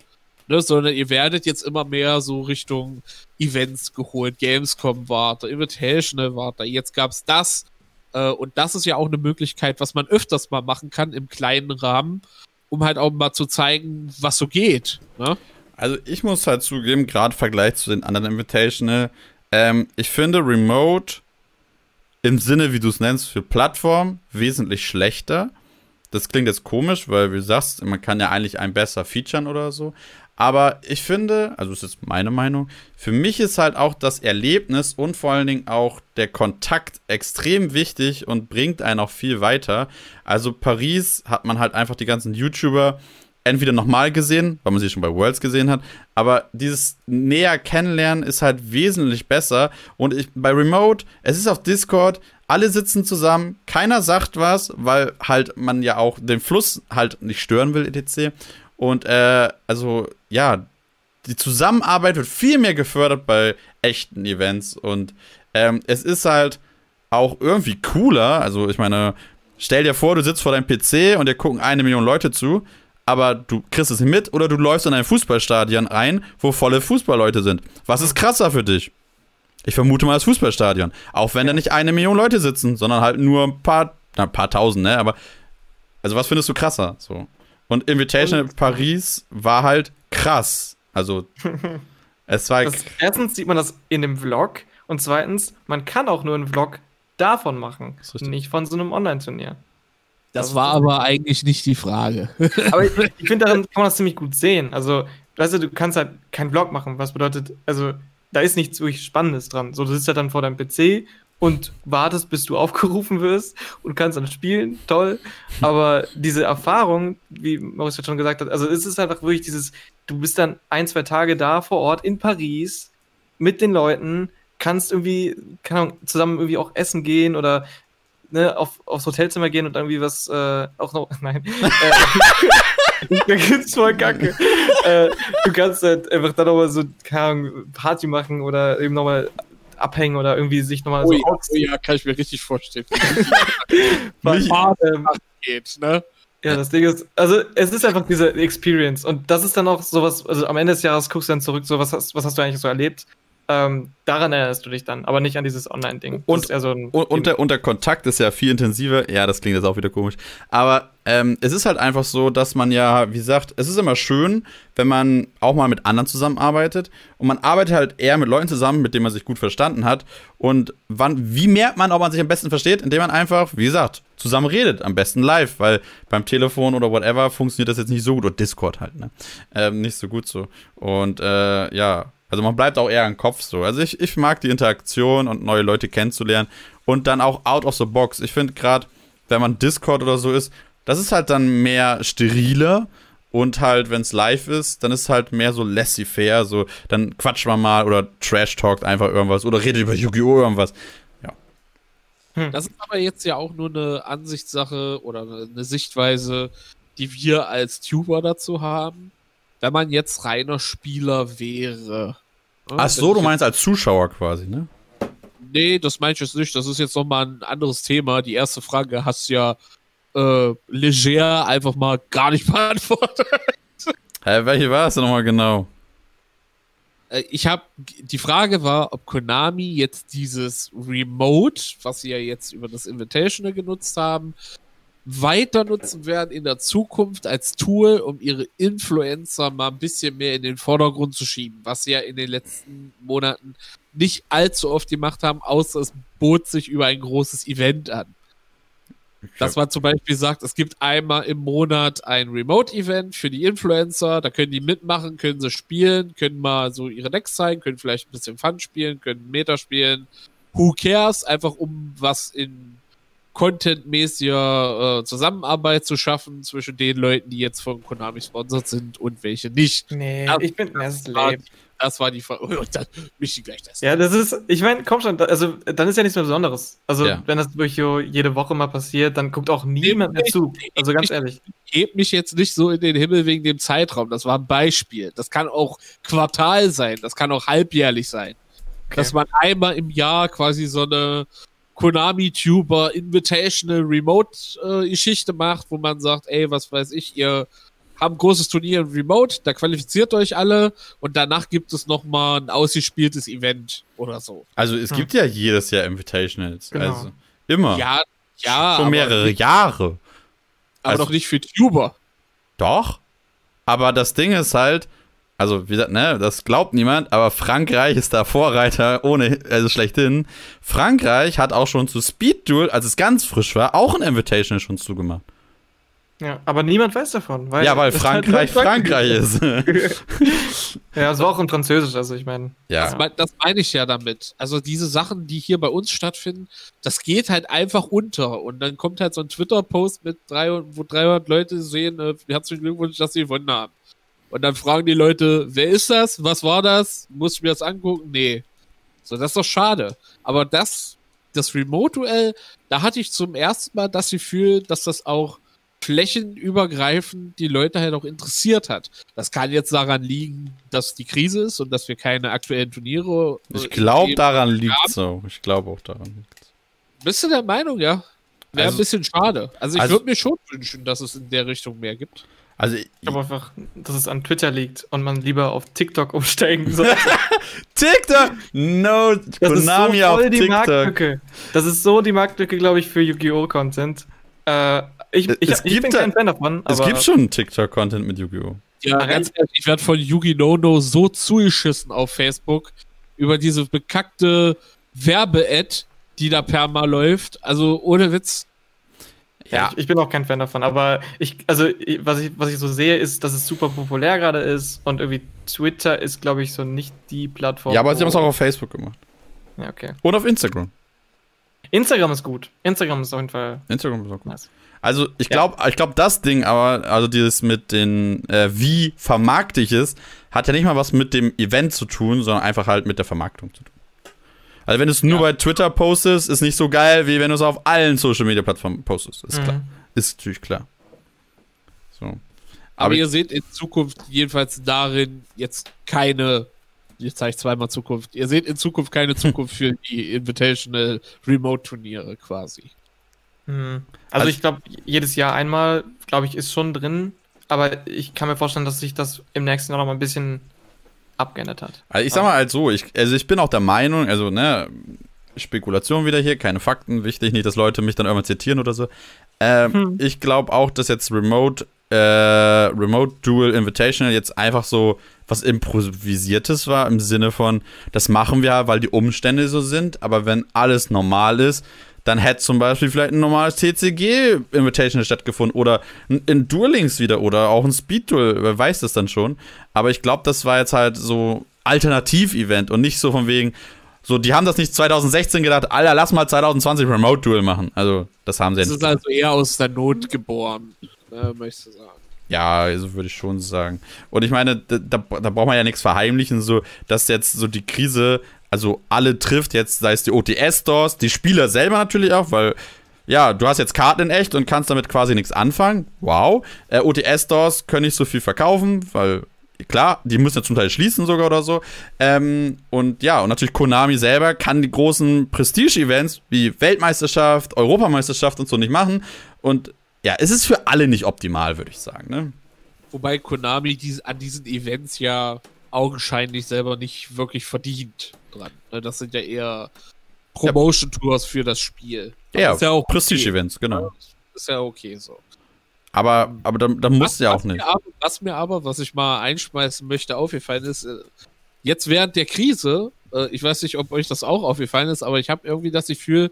ne, sondern ihr werdet jetzt immer mehr so Richtung Events geholt. Gamescom war da, Invitational war da, jetzt gab's das. Äh, und das ist ja auch eine Möglichkeit, was man öfters mal machen kann im kleinen Rahmen, um halt auch mal zu zeigen, was so geht. Ne? Also ich muss halt zugeben, gerade im Vergleich zu den anderen Invitational, ähm, ich finde Remote im Sinne, wie du es nennst, für Plattform wesentlich schlechter. Das klingt jetzt komisch, weil wie du sagst, man kann ja eigentlich einen besser featuren oder so. Aber ich finde, also ist meine Meinung, für mich ist halt auch das Erlebnis und vor allen Dingen auch der Kontakt extrem wichtig und bringt einen auch viel weiter. Also Paris hat man halt einfach die ganzen YouTuber entweder nochmal gesehen, weil man sie schon bei Worlds gesehen hat, aber dieses näher kennenlernen ist halt wesentlich besser. Und ich, bei Remote, es ist auf Discord, alle sitzen zusammen, keiner sagt was, weil halt man ja auch den Fluss halt nicht stören will, etc. Und äh, also ja, die Zusammenarbeit wird viel mehr gefördert bei echten Events und ähm, es ist halt auch irgendwie cooler. Also ich meine, stell dir vor, du sitzt vor deinem PC und dir gucken eine Million Leute zu, aber du kriegst es mit oder du läufst in ein Fußballstadion ein, wo volle Fußballleute sind. Was ist krasser für dich? Ich vermute mal das Fußballstadion. Auch wenn da nicht eine Million Leute sitzen, sondern halt nur ein paar, na, ein paar tausend, ne? Aber also was findest du krasser? So. Und Invitation in Paris war halt krass. Also, <laughs> es war. Das, erstens sieht man das in dem Vlog und zweitens, man kann auch nur einen Vlog davon machen, nicht von so einem Online-Turnier. Das, das war aber eigentlich nicht die Frage. <laughs> aber ich, ich finde, daran kann man das ziemlich gut sehen. Also, weißt du, du kannst halt keinen Vlog machen, was bedeutet, also, da ist nichts wirklich Spannendes dran. So, du sitzt ja dann vor deinem PC und wartest, bis du <laughs> aufgerufen wirst und kannst dann spielen, toll. Aber diese Erfahrung, wie Maurice schon gesagt hat, also es ist einfach wirklich dieses, du bist dann ein, zwei Tage da vor Ort in Paris mit den Leuten, kannst irgendwie, keine Ahnung, zusammen irgendwie auch essen gehen oder ne, auf, aufs Hotelzimmer gehen und irgendwie was, äh, auch noch, <laughs> nein. äh, <laughs> da gibt's voll Kacke. äh, du kannst halt einfach dann nochmal so, keine Ahnung, Party machen oder eben nochmal abhängen oder irgendwie sich nochmal oh so. Ja, oh ja, kann ich mir richtig vorstellen. <laughs> Mich, ähm, geht, ne? Ja, das Ding ist, also es ist einfach diese Experience und das ist dann auch sowas, also am Ende des Jahres guckst du dann zurück, so was hast, was hast du eigentlich so erlebt? Ähm, daran erinnerst du dich dann, aber nicht an dieses Online-Ding. Und, so und, und, der, und, der, Kontakt ist ja viel intensiver. Ja, das klingt jetzt auch wieder komisch. Aber ähm, es ist halt einfach so, dass man ja, wie gesagt, es ist immer schön, wenn man auch mal mit anderen zusammenarbeitet. Und man arbeitet halt eher mit Leuten zusammen, mit denen man sich gut verstanden hat. Und wann, wie merkt man, ob man sich am besten versteht? Indem man einfach, wie gesagt, zusammen redet. Am besten live, weil beim Telefon oder whatever funktioniert das jetzt nicht so gut. Oder Discord halt, ne? Ähm, nicht so gut so. Und äh, ja also man bleibt auch eher im Kopf so. Also ich, ich mag die Interaktion und neue Leute kennenzulernen und dann auch out of the box. Ich finde gerade, wenn man Discord oder so ist, das ist halt dann mehr steriler Und halt, wenn es live ist, dann ist es halt mehr so laissez-faire, so, dann quatscht man mal oder trash-talkt einfach irgendwas oder redet über Yu-Gi-Oh! irgendwas. Das ist aber jetzt ja auch nur eine Ansichtssache oder eine Sichtweise, die wir als Tuber dazu haben. Wenn man jetzt reiner Spieler wäre. Ja, Ach so, du meinst als Zuschauer quasi, ne? Nee, das meine ich jetzt nicht. Das ist jetzt nochmal ein anderes Thema. Die erste Frage hast du ja äh, leger einfach mal gar nicht <laughs> beantwortet. Hä, welche war es denn nochmal genau? Äh, ich habe die Frage war, ob Konami jetzt dieses Remote, was sie ja jetzt über das Invitational genutzt haben, weiter nutzen werden in der Zukunft als Tool, um ihre Influencer mal ein bisschen mehr in den Vordergrund zu schieben, was sie ja in den letzten Monaten nicht allzu oft gemacht haben, außer es bot sich über ein großes Event an. Dass man zum Beispiel sagt, es gibt einmal im Monat ein Remote-Event für die Influencer, da können die mitmachen, können sie spielen, können mal so ihre Decks zeigen, können vielleicht ein bisschen Fun spielen, können Meta spielen. Who cares? Einfach um was in contentmäßiger äh, Zusammenarbeit zu schaffen zwischen den Leuten, die jetzt von Konami sponsert sind und welche nicht. Nee, Ja, ich bin, das war-. Das war die Frage. Oh, dann mische ich gleich das. Ja, das ist, ich meine, komm schon, also dann ist ja nichts mehr Besonderes. Also Ja. wenn das durch so jede Woche mal passiert, dann guckt auch niemand mehr zu. Also ganz ich- ehrlich. hebt mich jetzt nicht so in den Himmel wegen dem Zeitraum. Das war ein Beispiel. Das kann auch Quartal sein. Das kann auch halbjährlich sein. Okay. Dass man einmal im Jahr quasi so eine Konami-Tuber Invitational Remote-Geschichte macht, wo man sagt, ey, was weiß ich, ihr habt ein großes Turnier im Remote, da qualifiziert euch alle und danach gibt es nochmal ein ausgespieltes Event oder so. Also, es Hm. gibt ja jedes Jahr Invitationals. Genau. Also, immer. Ja, ja, Schon aber, mehrere Jahre. aber also- doch nicht für Tuber. Doch. Aber das Ding ist halt, also wie gesagt, ne, das glaubt niemand, aber Frankreich ist da Vorreiter ohne, also schlechthin. Frankreich hat auch schon zu Speed Duel, als es ganz frisch war, auch ein Invitational schon zugemacht. Ja, aber niemand weiß davon. Weil ja, weil halt Frankreich Frankreich ist. <laughs> Ja, es war auch in Französisch, also ich meine. ja. Das, mein, das meine ich ja damit. Also diese Sachen, die hier bei uns stattfinden, das geht halt einfach unter. Und dann kommt halt so ein Twitter-Post mit 300, wo 300 Leute sehen, äh, herzlichen Glückwunsch, dass sie gewonnen haben. Und dann fragen die Leute, wer ist das? Was war das? Muss ich mir das angucken? Nee. So, das ist doch schade. Aber das, das Remote-Duell, da hatte ich zum ersten Mal das Gefühl, dass das auch flächenübergreifend die Leute halt auch interessiert hat. Das kann jetzt daran liegen, dass die Krise ist und dass wir keine aktuellen Turniere. Ich glaube, daran liegt so. Ich glaube auch daran liegt Bist du der Meinung, ja? Wäre Also- ein bisschen schade. Also ich also- würde mir schon wünschen, dass es in der Richtung mehr gibt. Also, Ich glaube einfach, dass es an Twitter liegt und man lieber auf TikTok <laughs> umsteigen <laughs> soll. TikTok! No, Das ist so Konami auf voll die TikTok. Marktlücke. Das ist so die Marktlücke, glaube ich, für Yu-Gi-Oh! Content. Äh, ich, ich, Es ich gibt bin kein Fan davon, Es aber gibt schon TikTok-Content mit Yu-Gi-Oh! Ja, ganz ehrlich, ich werde von Yugi Nono so zugeschissen auf Facebook über diese bekackte Werbe-Ad, die da per mal läuft. Also ohne Witz. Ja, ich, ich bin auch kein Fan davon. Aber ich, also ich- was ich, was ich so sehe, ist, dass es super populär gerade ist und irgendwie Twitter ist, glaube ich, so nicht die Plattform. Ja, aber sie haben es auch auf Facebook gemacht. Ja, okay. Und auf Instagram. Instagram ist gut. Instagram ist auf jeden Fall Instagram ist auch gut. nice. Also ich glaube, ich glaube, das Ding, aber also dieses mit den äh, wie vermarkte ich es, hat ja nicht mal was mit dem Event zu tun, sondern einfach halt mit der Vermarktung zu tun. Also wenn du es nur Ja. bei Twitter postest, ist nicht so geil, wie wenn du es auf allen Social Media Plattformen postest. Ist klar. Mhm. Ist natürlich klar. So. Aber, Aber ihr seht in Zukunft jedenfalls darin jetzt keine, jetzt zeige ich zweimal Zukunft, ihr seht in Zukunft keine Zukunft für die Invitational Remote-Turniere quasi. Mhm. Also, Also- ich glaube, jedes Jahr einmal, glaube ich, ist schon drin. Aber ich kann mir vorstellen, dass sich das im nächsten Jahr noch mal ein bisschen abgeändert hat. Also ich sag mal halt so, ich, also ich bin auch der Meinung, also ne, Spekulation wieder hier, keine Fakten, wichtig, nicht, dass Leute mich dann irgendwann zitieren oder so. Ähm, Hm. Ich glaube auch, dass jetzt Remote, äh, Remote Dual Invitational jetzt einfach so was Improvisiertes war, im Sinne von, das machen wir, weil die Umstände so sind, aber wenn alles normal ist, dann hätte zum Beispiel vielleicht ein normales TCG Invitational stattgefunden oder ein, ein Duelings wieder oder auch ein Speed Duel, wer weiß das dann schon. Aber ich glaube, das war jetzt halt so Alternativ-Event und nicht so von wegen, so, die haben das nicht 2016 gedacht, Alter, lass mal 2020 Remote Duel machen. Also, das haben sie ja Das nicht. ist also eher aus der Not geboren, äh, möchtest du sagen. Ja, also würde ich schon sagen. Und ich meine, da, da, da braucht man ja nichts verheimlichen, so, dass jetzt so die Krise, also alle trifft, jetzt sei es die OTS-Stores, die Spieler selber natürlich auch, weil ja, du hast jetzt Karten in echt und kannst damit quasi nichts anfangen. Wow. Äh, OTS-Stores können nicht so viel verkaufen, weil klar, die müssen ja zum Teil schließen sogar oder so. Ähm, und ja, und natürlich Konami selber kann die großen Prestige-Events wie Weltmeisterschaft, Europameisterschaft und so nicht machen. Und ja, es ist für alle nicht optimal, würde ich sagen. Ne? Wobei Konami dies, an diesen Events ja augenscheinlich selber nicht wirklich verdient dran. Ne? Das sind ja eher Promotion-Tours für das Spiel. Ja, ist ja auch Prestige-Events, okay. genau. Ist ja okay so. Aber, aber da, da muss ja auch mir nicht. Aber, was mir aber, was ich mal einschmeißen möchte, aufgefallen ist, äh, jetzt während der Krise, äh, ich weiß nicht, ob euch das auch aufgefallen ist, aber ich habe irgendwie das Gefühl,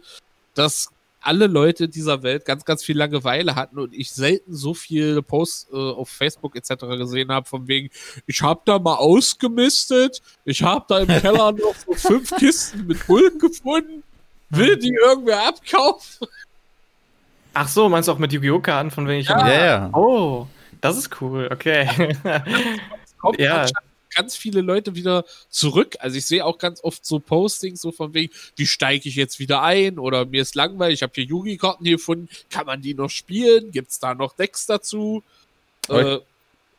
dass alle Leute dieser Welt ganz, ganz viel Langeweile hatten und ich selten so viele Posts äh, auf Facebook etc. gesehen habe, von wegen, ich habe da mal ausgemistet, ich habe da im Keller <laughs> noch so fünf Kisten mit Bullen gefunden, will die irgendwer abkaufen? Ach so, meinst du auch mit Yu-Gi-Oh! Karten von wegen ich Ja, ja. Oh, das ist cool, okay. <laughs> kommt Ja. Ganz viele Leute wieder zurück. Also ich sehe auch ganz oft so Postings so von wegen, wie steige ich jetzt wieder ein oder mir ist langweilig, ich habe hier Yugi-Karten hier gefunden, kann man die noch spielen? Gibt es da noch Decks dazu? Äh,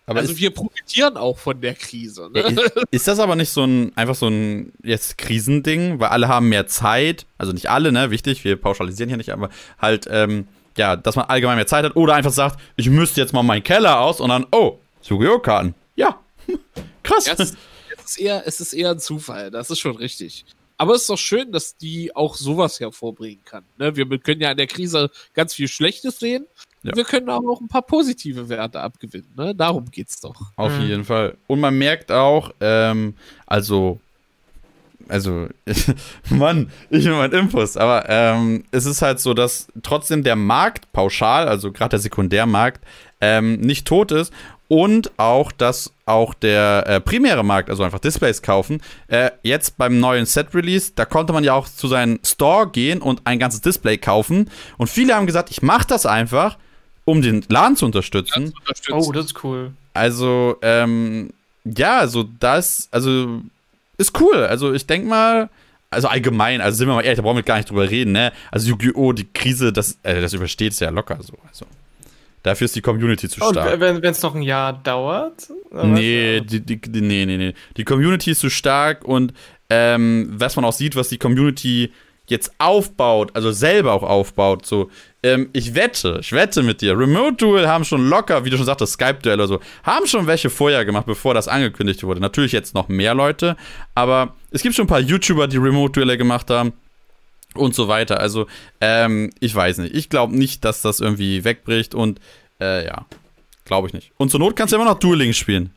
also wir profitieren auch von der Krise. Ne? ist, ist das aber nicht so ein, einfach so ein jetzt Krisending, weil alle haben mehr Zeit, also nicht alle, ne, wichtig, wir pauschalisieren hier nicht, aber halt, ähm, ja, dass man allgemein mehr Zeit hat oder einfach sagt, ich müsste jetzt mal meinen Keller aus und dann, oh, Yu-Gi-Oh! Karten. Ja, krass. Ja, es, ist, es, ist eher, es ist eher ein Zufall, das ist schon richtig. Aber es ist doch schön, dass die auch sowas hervorbringen kann. Ne? Wir können ja in der Krise ganz viel Schlechtes sehen. Ja. Wir können aber auch ein paar positive Werte abgewinnen. Ne? Darum geht's doch. Auf Mhm. jeden Fall. Und man merkt auch, ähm, also, also, <laughs> Mann, ich will meinen Infos, aber ähm, es ist halt so, dass trotzdem der Markt pauschal, also gerade der Sekundärmarkt, ähm, nicht tot ist und auch, dass auch der äh, primäre Markt, also einfach Displays kaufen, äh, jetzt beim neuen Set-Release, da konnte man ja auch zu seinem Store gehen und ein ganzes Display kaufen und viele haben gesagt, ich mache das einfach, um den Laden zu unterstützen. oh, das ist cool. Also, ähm, ja, also das, also, ist cool. Also, ich denke mal, also allgemein, also sind wir mal ehrlich, da brauchen wir gar nicht drüber reden, ne? Also, Yu-Gi-Oh!, die Krise, das, äh, das übersteht es ja locker so. Also, dafür ist die Community zu Und stark. wenn es noch ein Jahr dauert? Nee, die, die, die, nee, nee, nee. Die Community ist zu stark und ähm, was man auch sieht, was die Community jetzt aufbaut, also selber auch aufbaut, so, ähm, ich wette, ich wette mit dir, Remote Duel haben schon locker, wie du schon sagtest, Skype-Duell oder so, haben schon welche vorher gemacht, bevor das angekündigt wurde. Natürlich jetzt noch mehr Leute, aber es gibt schon ein paar YouTuber, die Remote-Duelle gemacht haben und so weiter. Also, ähm, ich weiß nicht. Ich glaube nicht, dass das irgendwie wegbricht und, äh, ja, glaube ich nicht. Und zur Not kannst du immer noch Dueling spielen.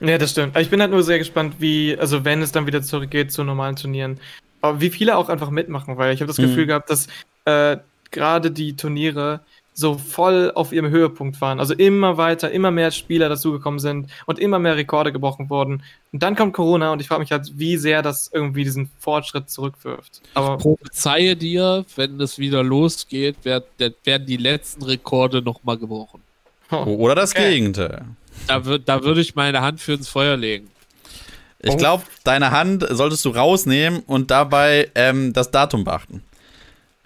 Ja, das stimmt. Ich bin halt nur sehr gespannt, wie, also wenn es dann wieder zurückgeht zu normalen Turnieren, aber wie viele auch einfach mitmachen, weil ich habe das Mhm. Gefühl gehabt, dass äh, gerade die Turniere so voll auf ihrem Höhepunkt waren. Also immer weiter, immer mehr Spieler dazugekommen sind und immer mehr Rekorde gebrochen wurden. Und dann kommt Corona und ich frage mich halt, wie sehr das irgendwie diesen Fortschritt zurückwirft. Aber prophezeie dir, wenn es wieder losgeht, werd, werden die letzten Rekorde nochmal gebrochen. oh, Oder das Okay. Gegenteil. Da, da würde ich meine Hand für ins Feuer legen. Ich glaube, deine Hand solltest du rausnehmen und dabei ähm, das Datum beachten.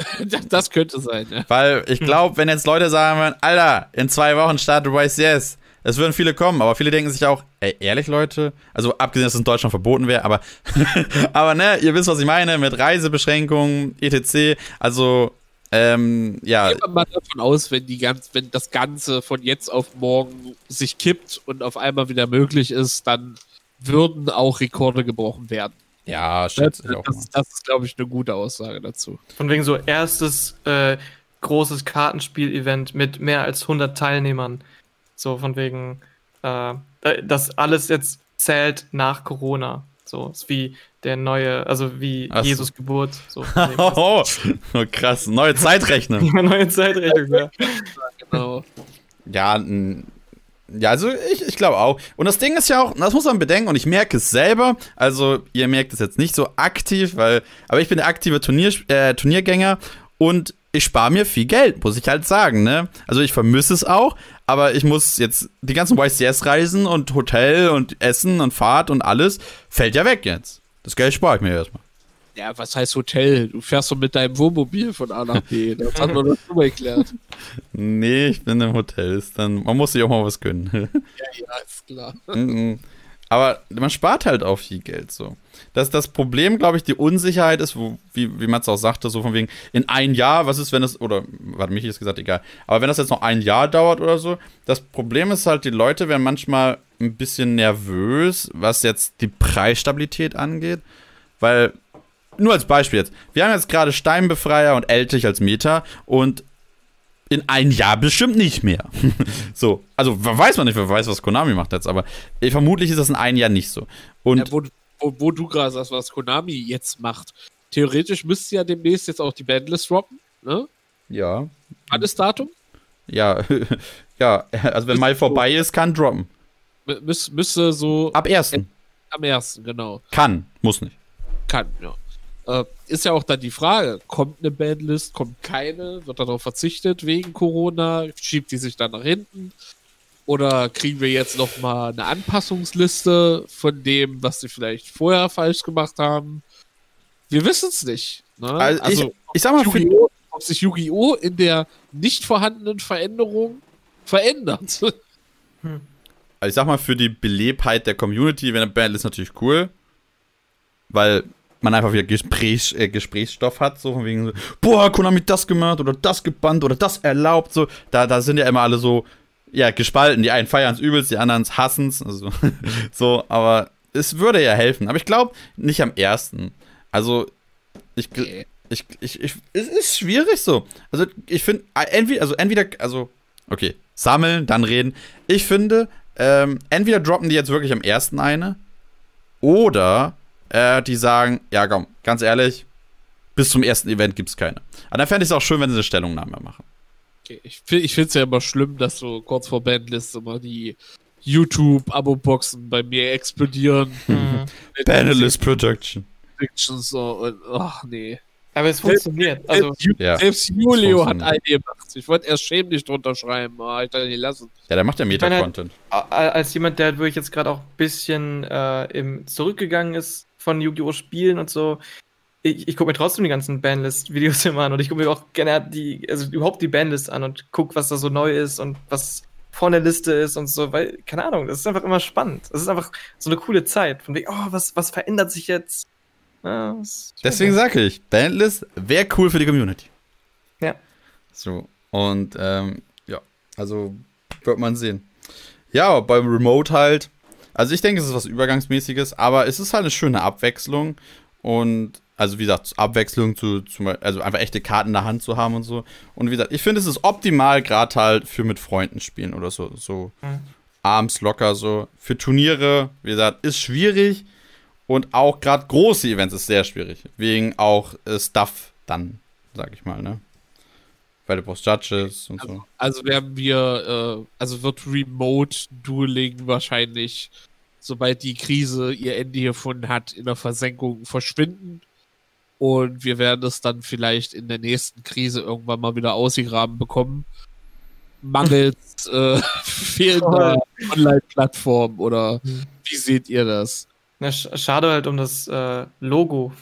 <laughs> Das könnte sein, ja. Weil ich glaube, wenn jetzt Leute sagen würden, Alter, in zwei Wochen startet Yes, es würden viele kommen, aber viele denken sich auch, ey, ehrlich, Leute? Also abgesehen, dass es in Deutschland verboten wäre, aber, <laughs> aber ne, ihr wisst, was ich meine, mit Reisebeschränkungen, etc. Also, ähm, ja, Gehen wir mal davon aus, wenn, die ganz, wenn das Ganze von jetzt auf morgen sich kippt und auf einmal wieder möglich ist, dann würden auch Rekorde gebrochen werden. Ja, Das, schätze ich auch das, das ist, glaube ich, eine gute Aussage dazu. von wegen so erstes äh, großes Kartenspiel-Event mit mehr als 100 Teilnehmern. So von wegen, äh, das alles jetzt zählt nach Corona. So ist wie der neue, also wie Ach so. Jesus Geburt. So, <laughs> Oh, oh, krass, neue Zeitrechnung. Ja, <laughs> neue Zeitrechnung, ja. <laughs> Genau. Ja, ja, also ich, ich glaube auch. Und das Ding ist ja auch, das muss man bedenken, und ich merke es selber, also ihr merkt es jetzt nicht so aktiv, weil, aber ich bin der aktive Turnier, äh, Turniergänger und ich spare mir viel Geld, muss ich halt sagen, ne? Also ich vermisse es auch, aber ich muss jetzt die ganzen YCS-Reisen und Hotel und Essen und Fahrt und alles fällt ja weg jetzt. Das Geld spare ich mir erstmal. Ja, was heißt Hotel? Du fährst doch mit deinem Wohnmobil von A nach B. Das haben wir doch schon mal erklärt. <laughs> Nee, ich bin im Hotel. Ist dann, man muss sich auch mal was gönnen. <laughs> Ja, ja, ist klar. Mhm. Aber man spart halt auch viel Geld so. Das, das Problem, glaube ich, die Unsicherheit ist, wo, wie, wie Mats auch sagte, so von wegen, in ein Jahr, was ist, wenn es, oder, warte, mich ist gesagt, egal, aber wenn das jetzt noch ein Jahr dauert oder so, das Problem ist halt, die Leute werden manchmal ein bisschen nervös, was jetzt die Preisstabilität angeht, weil, nur als Beispiel jetzt, wir haben jetzt gerade Steinbefreier und Eltich als Meta und in ein Jahr bestimmt nicht mehr. <laughs> so, also weiß man nicht, wer weiß, was Konami macht jetzt, aber äh, vermutlich ist das in einem Jahr nicht so. Und Ja, wo, wo, wo du gerade sagst, was Konami jetzt macht. Theoretisch müsste ja demnächst jetzt auch die Bandlist droppen. Ne? ja, Wann ist Datum? ja, <laughs> ja, also wenn Mai vorbei ist, kann droppen. Müß, müsste so Ab 1. am ersten, genau. Kann, muss nicht. Kann, ja. Äh, ist ja auch dann die Frage, kommt eine Bandlist, kommt keine, wird darauf verzichtet wegen Corona, schiebt die sich dann nach hinten? Oder kriegen wir jetzt noch mal eine Anpassungsliste von dem, was sie vielleicht vorher falsch gemacht haben? Wir wissen es nicht. Ne? Also, ich, ich sag mal, für, Yu-Gi-Oh! ob sich Yu-Gi-Oh! in der nicht vorhandenen Veränderung verändert. <laughs> also ich sag mal, für die Belebtheit der Community wäre eine Bandlist natürlich cool, weil man einfach wieder Gespräch, äh, Gesprächsstoff hat, so von wegen so, boah, Konami das gemacht oder das gebannt oder das erlaubt, so, da, da sind ja immer alle so, ja, gespalten, die einen feiern es übelst, die anderen hassen es, also, <laughs> so, aber es würde ja helfen, aber ich glaube, nicht am ersten, also, ich, ich, ich, ich, es ist schwierig so. Also ich finde, entweder, also entweder, also, okay, sammeln, dann reden. Ich finde, ähm, entweder droppen die jetzt wirklich am ersten eine, oder äh, die sagen, ja komm, ganz ehrlich, bis zum ersten Event gibt's keine. Aber dann fände ich es auch schön, wenn sie eine Stellungnahme machen. Okay, ich finde es ja immer schlimm, dass so kurz vor Bandlist immer die YouTube-Abo-Boxen bei mir explodieren. Mhm. Panelist Production. Predictions so und ach nee. Aber es funktioniert. Also, Ja, selbst Julio hat eine gemacht. Ich wollte erst schämlich drunter schreiben, aber ich dann nicht lassen. Ja, der macht ja Meta-Content. a- als jemand, der wirklich jetzt gerade auch ein bisschen äh, im zurückgegangen ist von Yu-Gi-Oh! Spielen und so, ich, ich gucke mir trotzdem die ganzen Bandlist-Videos <laughs> immer an und ich gucke mir auch gerne die, also überhaupt die Bandlist an und gucke, was da so neu ist und was vor der Liste ist und so, weil, keine Ahnung, das ist einfach immer spannend. Das ist einfach so eine coole Zeit. Von wegen, oh, was, was verändert sich jetzt? Ja, Deswegen sage ich, Bandlist wäre cool für die Community. Ja. So, und ähm, ja, also wird man sehen. Ja, beim Remote halt. Also ich denke, es ist was Übergangsmäßiges, aber es ist halt eine schöne Abwechslung. Und also wie gesagt, Abwechslung zu, zum Beispiel, also einfach echte Karten in der Hand zu haben und so. Und wie gesagt, ich finde, es ist optimal, gerade halt für mit Freunden spielen oder so. So Mhm. abends locker so. Für Turniere, wie gesagt, ist schwierig. Und auch gerade große Events ist sehr schwierig. Wegen auch äh, Stuff dann, sag ich mal, ne? Weil du brauchst Judges und so. Also werden wir, äh, also wird Remote Dueling wahrscheinlich, sobald die Krise ihr Ende gefunden hat, in der Versenkung verschwinden. Und wir werden es dann vielleicht in der nächsten Krise irgendwann mal wieder ausgegraben bekommen. Mangels <laughs> äh, fehlender Online-Plattform oder wie seht ihr das? Na, sch schade halt um das äh, Logo.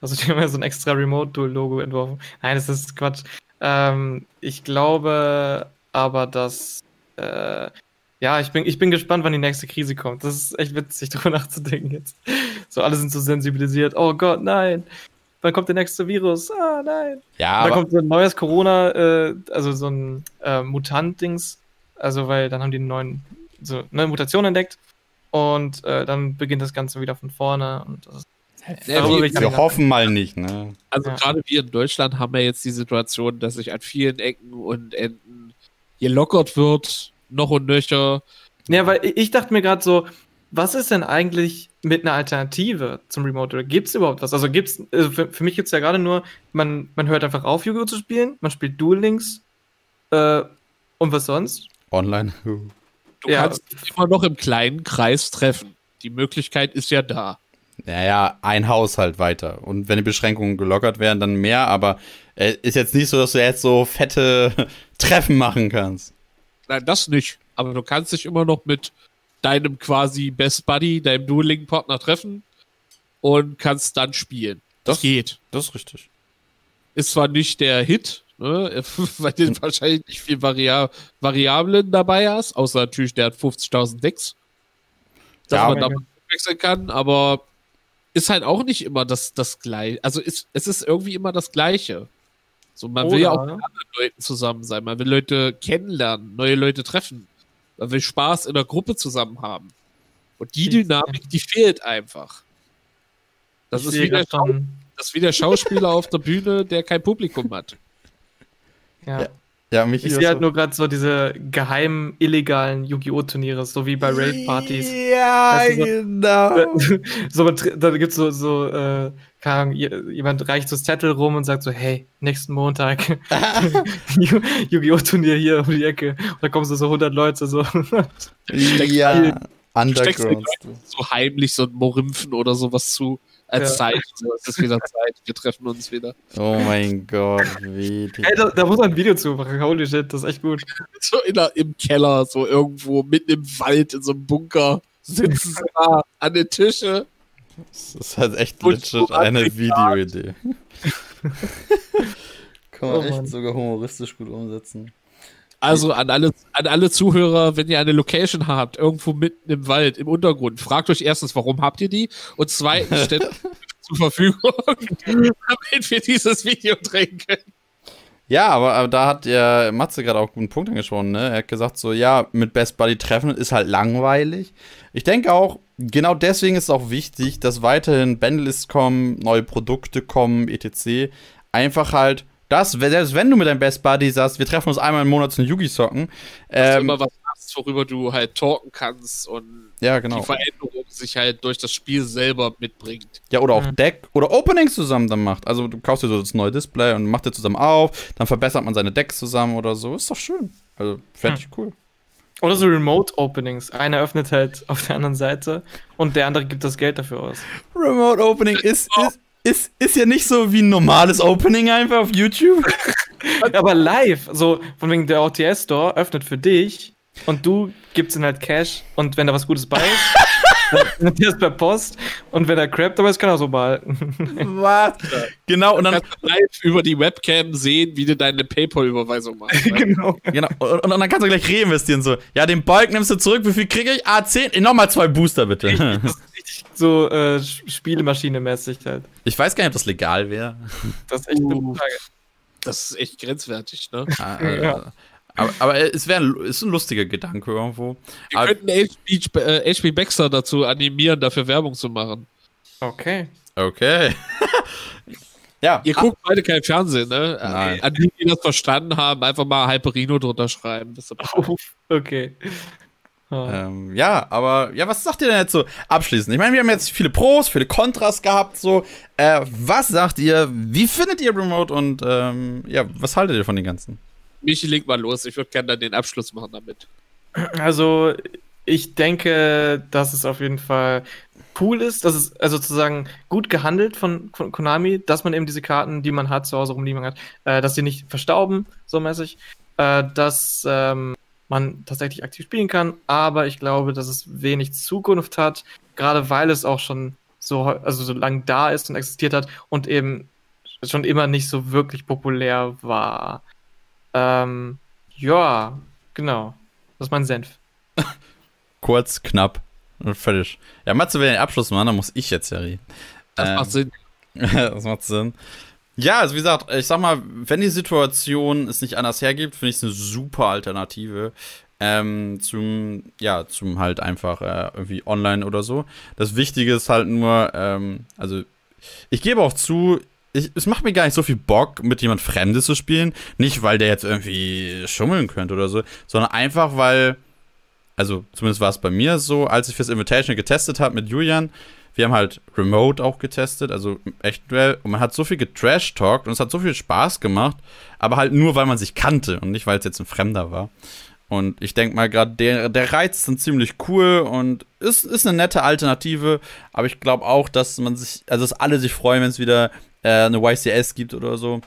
Also die haben ja so ein extra Remote-Dual-Logo entworfen. Nein, das ist Quatsch. Ähm, ich glaube aber, dass äh, ja, ich bin, ich bin gespannt, wann die nächste Krise kommt. Das ist echt witzig, <laughs> darüber nachzudenken jetzt. So, alle sind so sensibilisiert. Oh Gott, nein. Wann kommt der nächste Virus? Ah, nein. Ja, dann kommt so ein neues Corona, äh, also so ein äh, Mutant-Dings. Also, weil dann haben die einen neuen, so eine Mutation entdeckt. Und äh, dann beginnt das Ganze wieder von vorne. Und das ist, Ja, ich wir hoffen mal nicht, ne? Also Ja. gerade wir in Deutschland haben ja jetzt die Situation, dass sich an vielen Ecken und Enden gelockert wird, noch und nöcher. Ja, weil ich- dachte mir gerade so, was ist denn eigentlich mit einer Alternative zum Remote? Oder gibt es überhaupt was? Also gibt's, also für, für mich gibt es ja gerade nur, man, man hört einfach auf, Yu-Gi-Oh! zu spielen, man spielt Duel Links äh, und was sonst? Online. Du Ja. kannst dich immer noch im kleinen Kreis treffen. Die Möglichkeit ist ja da. Naja, ein Haushalt weiter. Und wenn die Beschränkungen gelockert werden, dann mehr, aber äh, ist jetzt nicht so, dass du jetzt so fette <laughs> Treffen machen kannst. Nein, das nicht. Aber du kannst dich immer noch mit deinem quasi Best Buddy, deinem Dueling-Partner treffen und kannst dann spielen. Das, Das- geht. Das ist richtig. Ist zwar nicht der Hit, ne, <laughs> weil du wahrscheinlich nicht viel Varia Variablen dabei hast, außer natürlich, der hat 50.000 Decks, dass Ja, man damit wechseln kann, aber ist halt auch nicht immer das, das Gleiche. Also ist, es ist irgendwie immer das Gleiche. So, man will ja auch Oder- mit anderen Leuten zusammen sein, man will Leute kennenlernen, neue Leute treffen, man will Spaß in der Gruppe zusammen haben. Und die Dynamik, die fehlt einfach. Das Ich ist wie der, das ist wie der Schauspieler auf der Bühne, der kein Publikum hat. <laughs> ja. Ja. Ja, mich Ich sehe halt nur gerade so diese geheimen, illegalen Yu-Gi-Oh! Turniere, so wie bei Raid-Partys. Ja, Weißt du, so- genau. <laughs> so, da gibt's so, so äh, keine Ahnung, je- jemand reicht so das Zettel rum und sagt so, hey, nächsten Montag Yu- <laughs> <laughs> Yu-Gi-Oh! Turnier hier um die Ecke. Und da kommen so, so 100 Leute so. ja, Steckst du Underground. so heimlich so ein Morimphen oder sowas zu als Ja. Zeichen. So, es ist wieder Zeit, wir treffen uns wieder. Oh mein Gott, wie die. Hey, da, da muss man ein Video zu machen. Holy shit, das ist echt gut. <laughs> So in der, im Keller, so irgendwo mitten im Wald, in so einem Bunker, sitzen sie <laughs> da an den Tische. Das ist halt echt Und legit eine. Videoidee. <laughs> Kann man Oh echt Mann. sogar humoristisch gut umsetzen. Also an alle, an alle Zuhörer, wenn ihr eine Location habt, irgendwo mitten im Wald, im Untergrund, fragt euch erstens, warum habt ihr die? Und zweitens, stellt <laughs> zur Verfügung, <laughs> damit wir dieses Video drehen können. Ja, aber, aber da hat ja Matze gerade auch einen guten Punkt angesprochen, ne? Er hat gesagt, so, ja, mit Best Buddy treffen ist halt langweilig. Ich denke auch, genau deswegen ist es auch wichtig, dass weiterhin Bandlists kommen, neue Produkte kommen, etc. Einfach halt, das, selbst wenn du mit deinem Best Buddy sagst, wir treffen uns einmal im Monat zum Yugi-Socken. Dass du Ähm, immer was hast, worüber du halt talken kannst und ja, genau. die Veränderung sich halt durch das Spiel selber mitbringt. Ja, oder auch Mhm. Deck oder Openings zusammen dann macht. Also du kaufst dir so das neue Display und macht dir zusammen auf, dann verbessert man seine Decks zusammen oder so. Ist doch schön. Also, fände ich cool. Oder so Remote-Openings. Einer öffnet halt auf der anderen Seite und der andere gibt das Geld dafür aus. Remote Opening ist, ist, ist, ist ja nicht so wie ein normales Opening einfach auf YouTube. <laughs> Aber live, so von wegen der OTS Store öffnet für dich und du gibst ihm halt Cash und wenn da was Gutes bei ist, <laughs> dann er es per Post und wenn da Crap dabei ist, kann er so behalten. Was? Genau, und Du dann, kannst live über die Webcam sehen, wie du deine PayPal-Überweisung machst. <laughs> genau. genau, und, und dann kannst du gleich reinvestieren. So, ja, den Balk nimmst du zurück. Wie viel kriege ich? Ah, 10. Eh, Nochmal zwei Booster, bitte. So äh, Spielemaschine-mäßig halt. Ich weiß gar nicht, ob das legal wäre. Das ist echt eine Uh. Frage. Das ist echt grenzwertig, ne? Ah, äh, <laughs> Ja. Aber, aber es wäre ein, ist ein lustiger Gedanke irgendwo. Wir Aber- könnten HB, äh, HB Baxter dazu animieren, dafür Werbung zu machen. Okay. Okay. <laughs> ja. Ihr guckt beide kein Fernsehen, ne? Nein. An die, die das verstanden haben, einfach mal Hyperino drunter schreiben. Das ist <laughs> Okay. Ah. Ähm, ja, aber ja, was sagt ihr denn jetzt so abschließend? Ich meine, wir haben jetzt viele Pros, viele Kontras gehabt, so. Äh, was sagt ihr? Wie findet ihr Remote und ähm, ja, was haltet ihr von den ganzen? Michi, leg mal los. Ich würde gerne dann den Abschluss machen damit. Also, ich denke, dass es auf jeden Fall cool ist, dass es also sozusagen gut gehandelt von, von Konami, dass man eben diese Karten, die man hat, zu Hause rumliegen hat, äh, dass sie nicht verstauben, so mäßig, äh, dass ähm, man tatsächlich aktiv spielen kann, aber ich glaube, dass es wenig Zukunft hat, gerade weil es auch schon so, also so lang da ist und existiert hat und eben schon immer nicht so wirklich populär war. Ähm, ja, genau. Das ist mein Senf. <laughs> Kurz, knapp und fertig. Ja, Matze will den Abschluss machen, dann muss ich jetzt ja reden. Das Ähm, macht Sinn. <laughs> das macht Sinn. Ja, also wie gesagt, ich sag mal, wenn die Situation es nicht anders hergibt, finde ich es eine super Alternative ähm, zum, ja, zum halt einfach äh, irgendwie online oder so. Das Wichtige ist halt nur, ähm, also ich gebe auch zu, ich, es macht mir gar nicht so viel Bock, mit jemand Fremdes zu spielen. Nicht, weil der jetzt irgendwie schummeln könnte oder so, sondern einfach, weil, also zumindest war es bei mir so, als ich fürs Invitational getestet habe mit Julian, wir haben halt Remote auch getestet, also im echten Duell. Und man hat so viel getrash-talkt und es hat so viel Spaß gemacht, aber halt nur, weil man sich kannte und nicht, weil es jetzt ein Fremder war. Und ich denke mal gerade, der, der Reiz ist dann ziemlich cool und ist, ist eine nette Alternative. Aber ich glaube auch, dass man sich, also dass alle sich freuen, wenn es wieder äh, eine YCS gibt oder so.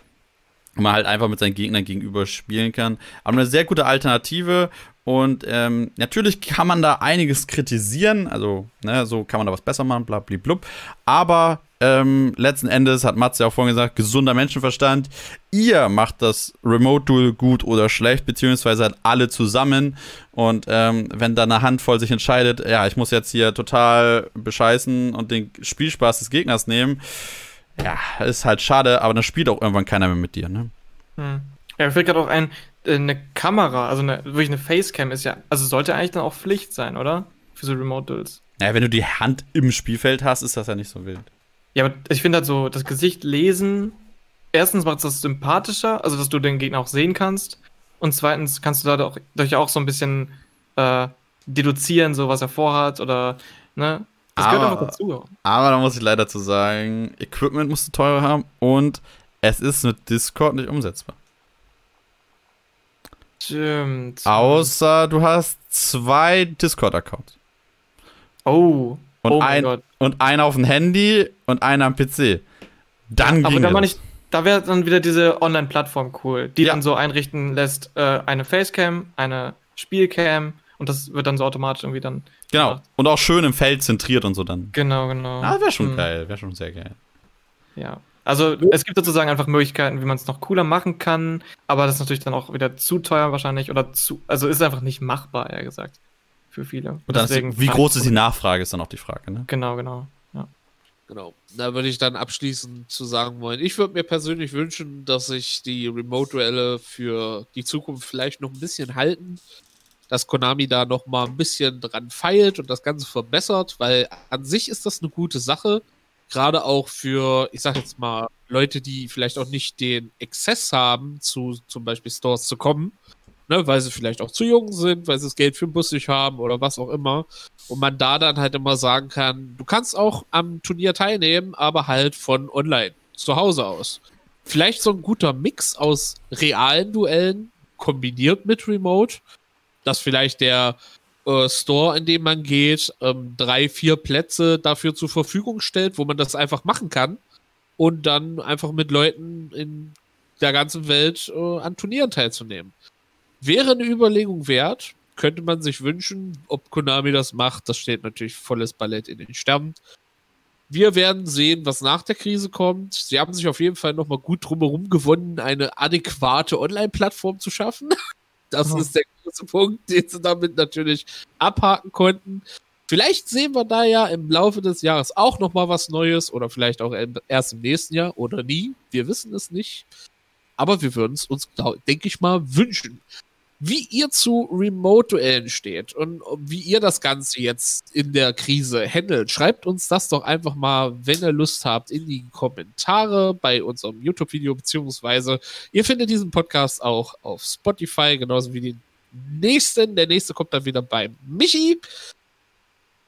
Man halt einfach mit seinen Gegnern gegenüber spielen kann. Aber eine sehr gute Alternative. Und ähm, natürlich kann man da einiges kritisieren. Also, ne, so kann man da was besser machen, blub. Aber ähm, letzten Endes hat Matze ja auch vorhin gesagt, gesunder Menschenverstand. Ihr macht das Remote Duel gut oder schlecht, beziehungsweise halt alle zusammen. Und ähm, wenn da eine Handvoll sich entscheidet, ja, ich muss jetzt hier total bescheißen und den Spielspaß des Gegners nehmen, ja, ist halt schade, aber dann spielt auch irgendwann keiner mehr mit dir, ne? Hm. Ja, mir fällt gerade auch ein, äh, eine Kamera, also eine, wirklich eine Facecam ist ja, also sollte eigentlich dann auch Pflicht sein, oder? Für so Remote Duels. Ja, wenn du die Hand im Spielfeld hast, ist das ja nicht so wild. Ja, aber ich finde halt so, das Gesicht lesen, erstens macht es das sympathischer, also dass du den Gegner auch sehen kannst. Und zweitens kannst du dadurch auch so ein bisschen äh, deduzieren, so was er vorhat oder, ne? Das aber, gehört einfach dazu. Aber da muss ich leider zu sagen, Equipment musst du teurer haben und es ist mit Discord nicht umsetzbar. Stimmt. Außer du hast zwei Discord-Accounts. Oh. Und, oh ein, Gott. und einer auf dem Handy und einer am PC. Dann ja, Aber da, ich, da wäre dann wieder diese Online-Plattform cool, die ja. dann so einrichten lässt, äh, eine Facecam, eine Spielcam und das wird dann so automatisch irgendwie dann. Genau. Gemacht. Und auch schön im Feld zentriert und so dann. Genau, genau. Ah, wäre schon hm. geil, wäre schon sehr geil. Ja. Also es gibt sozusagen einfach Möglichkeiten, wie man es noch cooler machen kann, aber das ist natürlich dann auch wieder zu teuer wahrscheinlich oder zu, also ist einfach nicht machbar, eher gesagt, für viele. Und Deswegen ist, wie groß ist die Nachfrage, ist dann auch die Frage, ne? Genau, genau, ja. Genau. Da würde ich dann abschließend zu sagen wollen, ich würde mir persönlich wünschen, dass sich die Remote-Duelle für die Zukunft vielleicht noch ein bisschen halten, dass Konami da noch mal ein bisschen dran feilt und das Ganze verbessert, weil an sich ist das eine gute Sache gerade auch für, ich sag jetzt mal, Leute, die vielleicht auch nicht den Exzess haben, zu zum Beispiel Stores zu kommen, ne, weil sie vielleicht auch zu jung sind, weil sie das Geld für den Bus nicht haben oder was auch immer. Und man da dann halt immer sagen kann, du kannst auch am Turnier teilnehmen, aber halt von online, zu Hause aus. Vielleicht so ein guter Mix aus realen Duellen kombiniert mit Remote, dass vielleicht der äh, Store, in dem man geht, ähm, drei, vier Plätze dafür zur Verfügung stellt, wo man das einfach machen kann und dann einfach mit Leuten in der ganzen Welt äh, an Turnieren teilzunehmen. Wäre eine Überlegung wert, könnte man sich wünschen, ob Konami das macht, das steht natürlich volles Ballett in den Sternen. Wir werden sehen, was nach der Krise kommt. Sie haben sich auf jeden Fall nochmal gut drumherum gewonnen, eine adäquate Online-Plattform zu schaffen. <laughs> Das oh. ist der große Punkt, <laughs> den sie damit natürlich abhaken konnten. Vielleicht sehen wir da ja im Laufe des Jahres auch noch mal was Neues oder vielleicht auch erst im nächsten Jahr oder nie. Wir wissen es nicht. Aber wir würden es uns, denke ich mal, wünschen wie ihr zu Remote-Duellen steht und wie ihr das Ganze jetzt in der Krise handelt. Schreibt uns das doch einfach mal, wenn ihr Lust habt, in die Kommentare bei unserem YouTube-Video, beziehungsweise ihr findet diesen Podcast auch auf Spotify, genauso wie den nächsten. Der nächste kommt dann wieder bei Michi.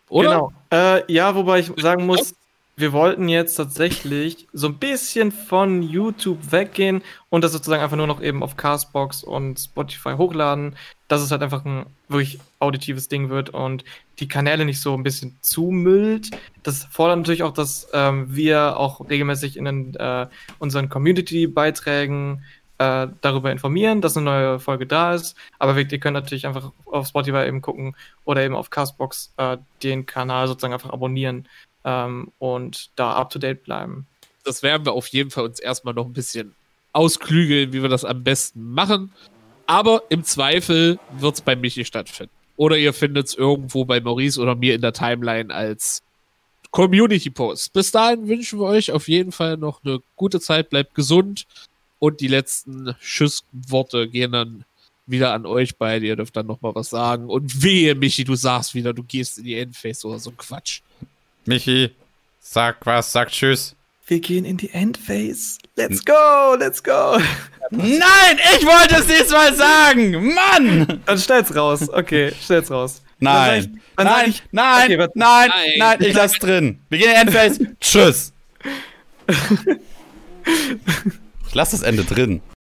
Oder? Genau. Äh, ja, wobei ich sagen muss, wir wollten jetzt tatsächlich so ein bisschen von YouTube weggehen und das sozusagen einfach nur noch eben auf Castbox und Spotify hochladen, dass es halt einfach ein wirklich auditives Ding wird und die Kanäle nicht so ein bisschen zumüllt. Das fordert natürlich auch, dass ähm, wir auch regelmäßig in den, äh, unseren Community-Beiträgen äh, darüber informieren, dass eine neue Folge da ist. Aber ihr könnt natürlich einfach auf Spotify eben gucken oder eben auf Castbox äh, den Kanal sozusagen einfach abonnieren ähm, und da up to date bleiben. Das werden wir auf jeden Fall uns erstmal noch ein bisschen ausklügeln, wie wir das am besten machen. Aber im Zweifel wird es bei Michi stattfinden. Oder ihr findet es irgendwo bei Maurice oder mir in der Timeline als Community Post. Bis dahin wünschen wir euch auf jeden Fall noch eine gute Zeit, bleibt gesund und die letzten Schussworte gehen dann wieder an euch beide. Ihr dürft dann nochmal was sagen. Und wehe, Michi, du sagst wieder, du gehst in die Endphase oder so ein Quatsch. Michi, sag was, sag Tschüss. Wir gehen in die Endphase. Let's go, let's go. Nein, ich wollte es diesmal sagen. Mann! Dann stell's raus. Okay, stell's raus. Nein. Dann nein, ich, nein, okay, nein, nein, nein, ich lass drin. Wir gehen in die Endphase. <laughs> Tschüss. <laughs> ich lass das Ende drin.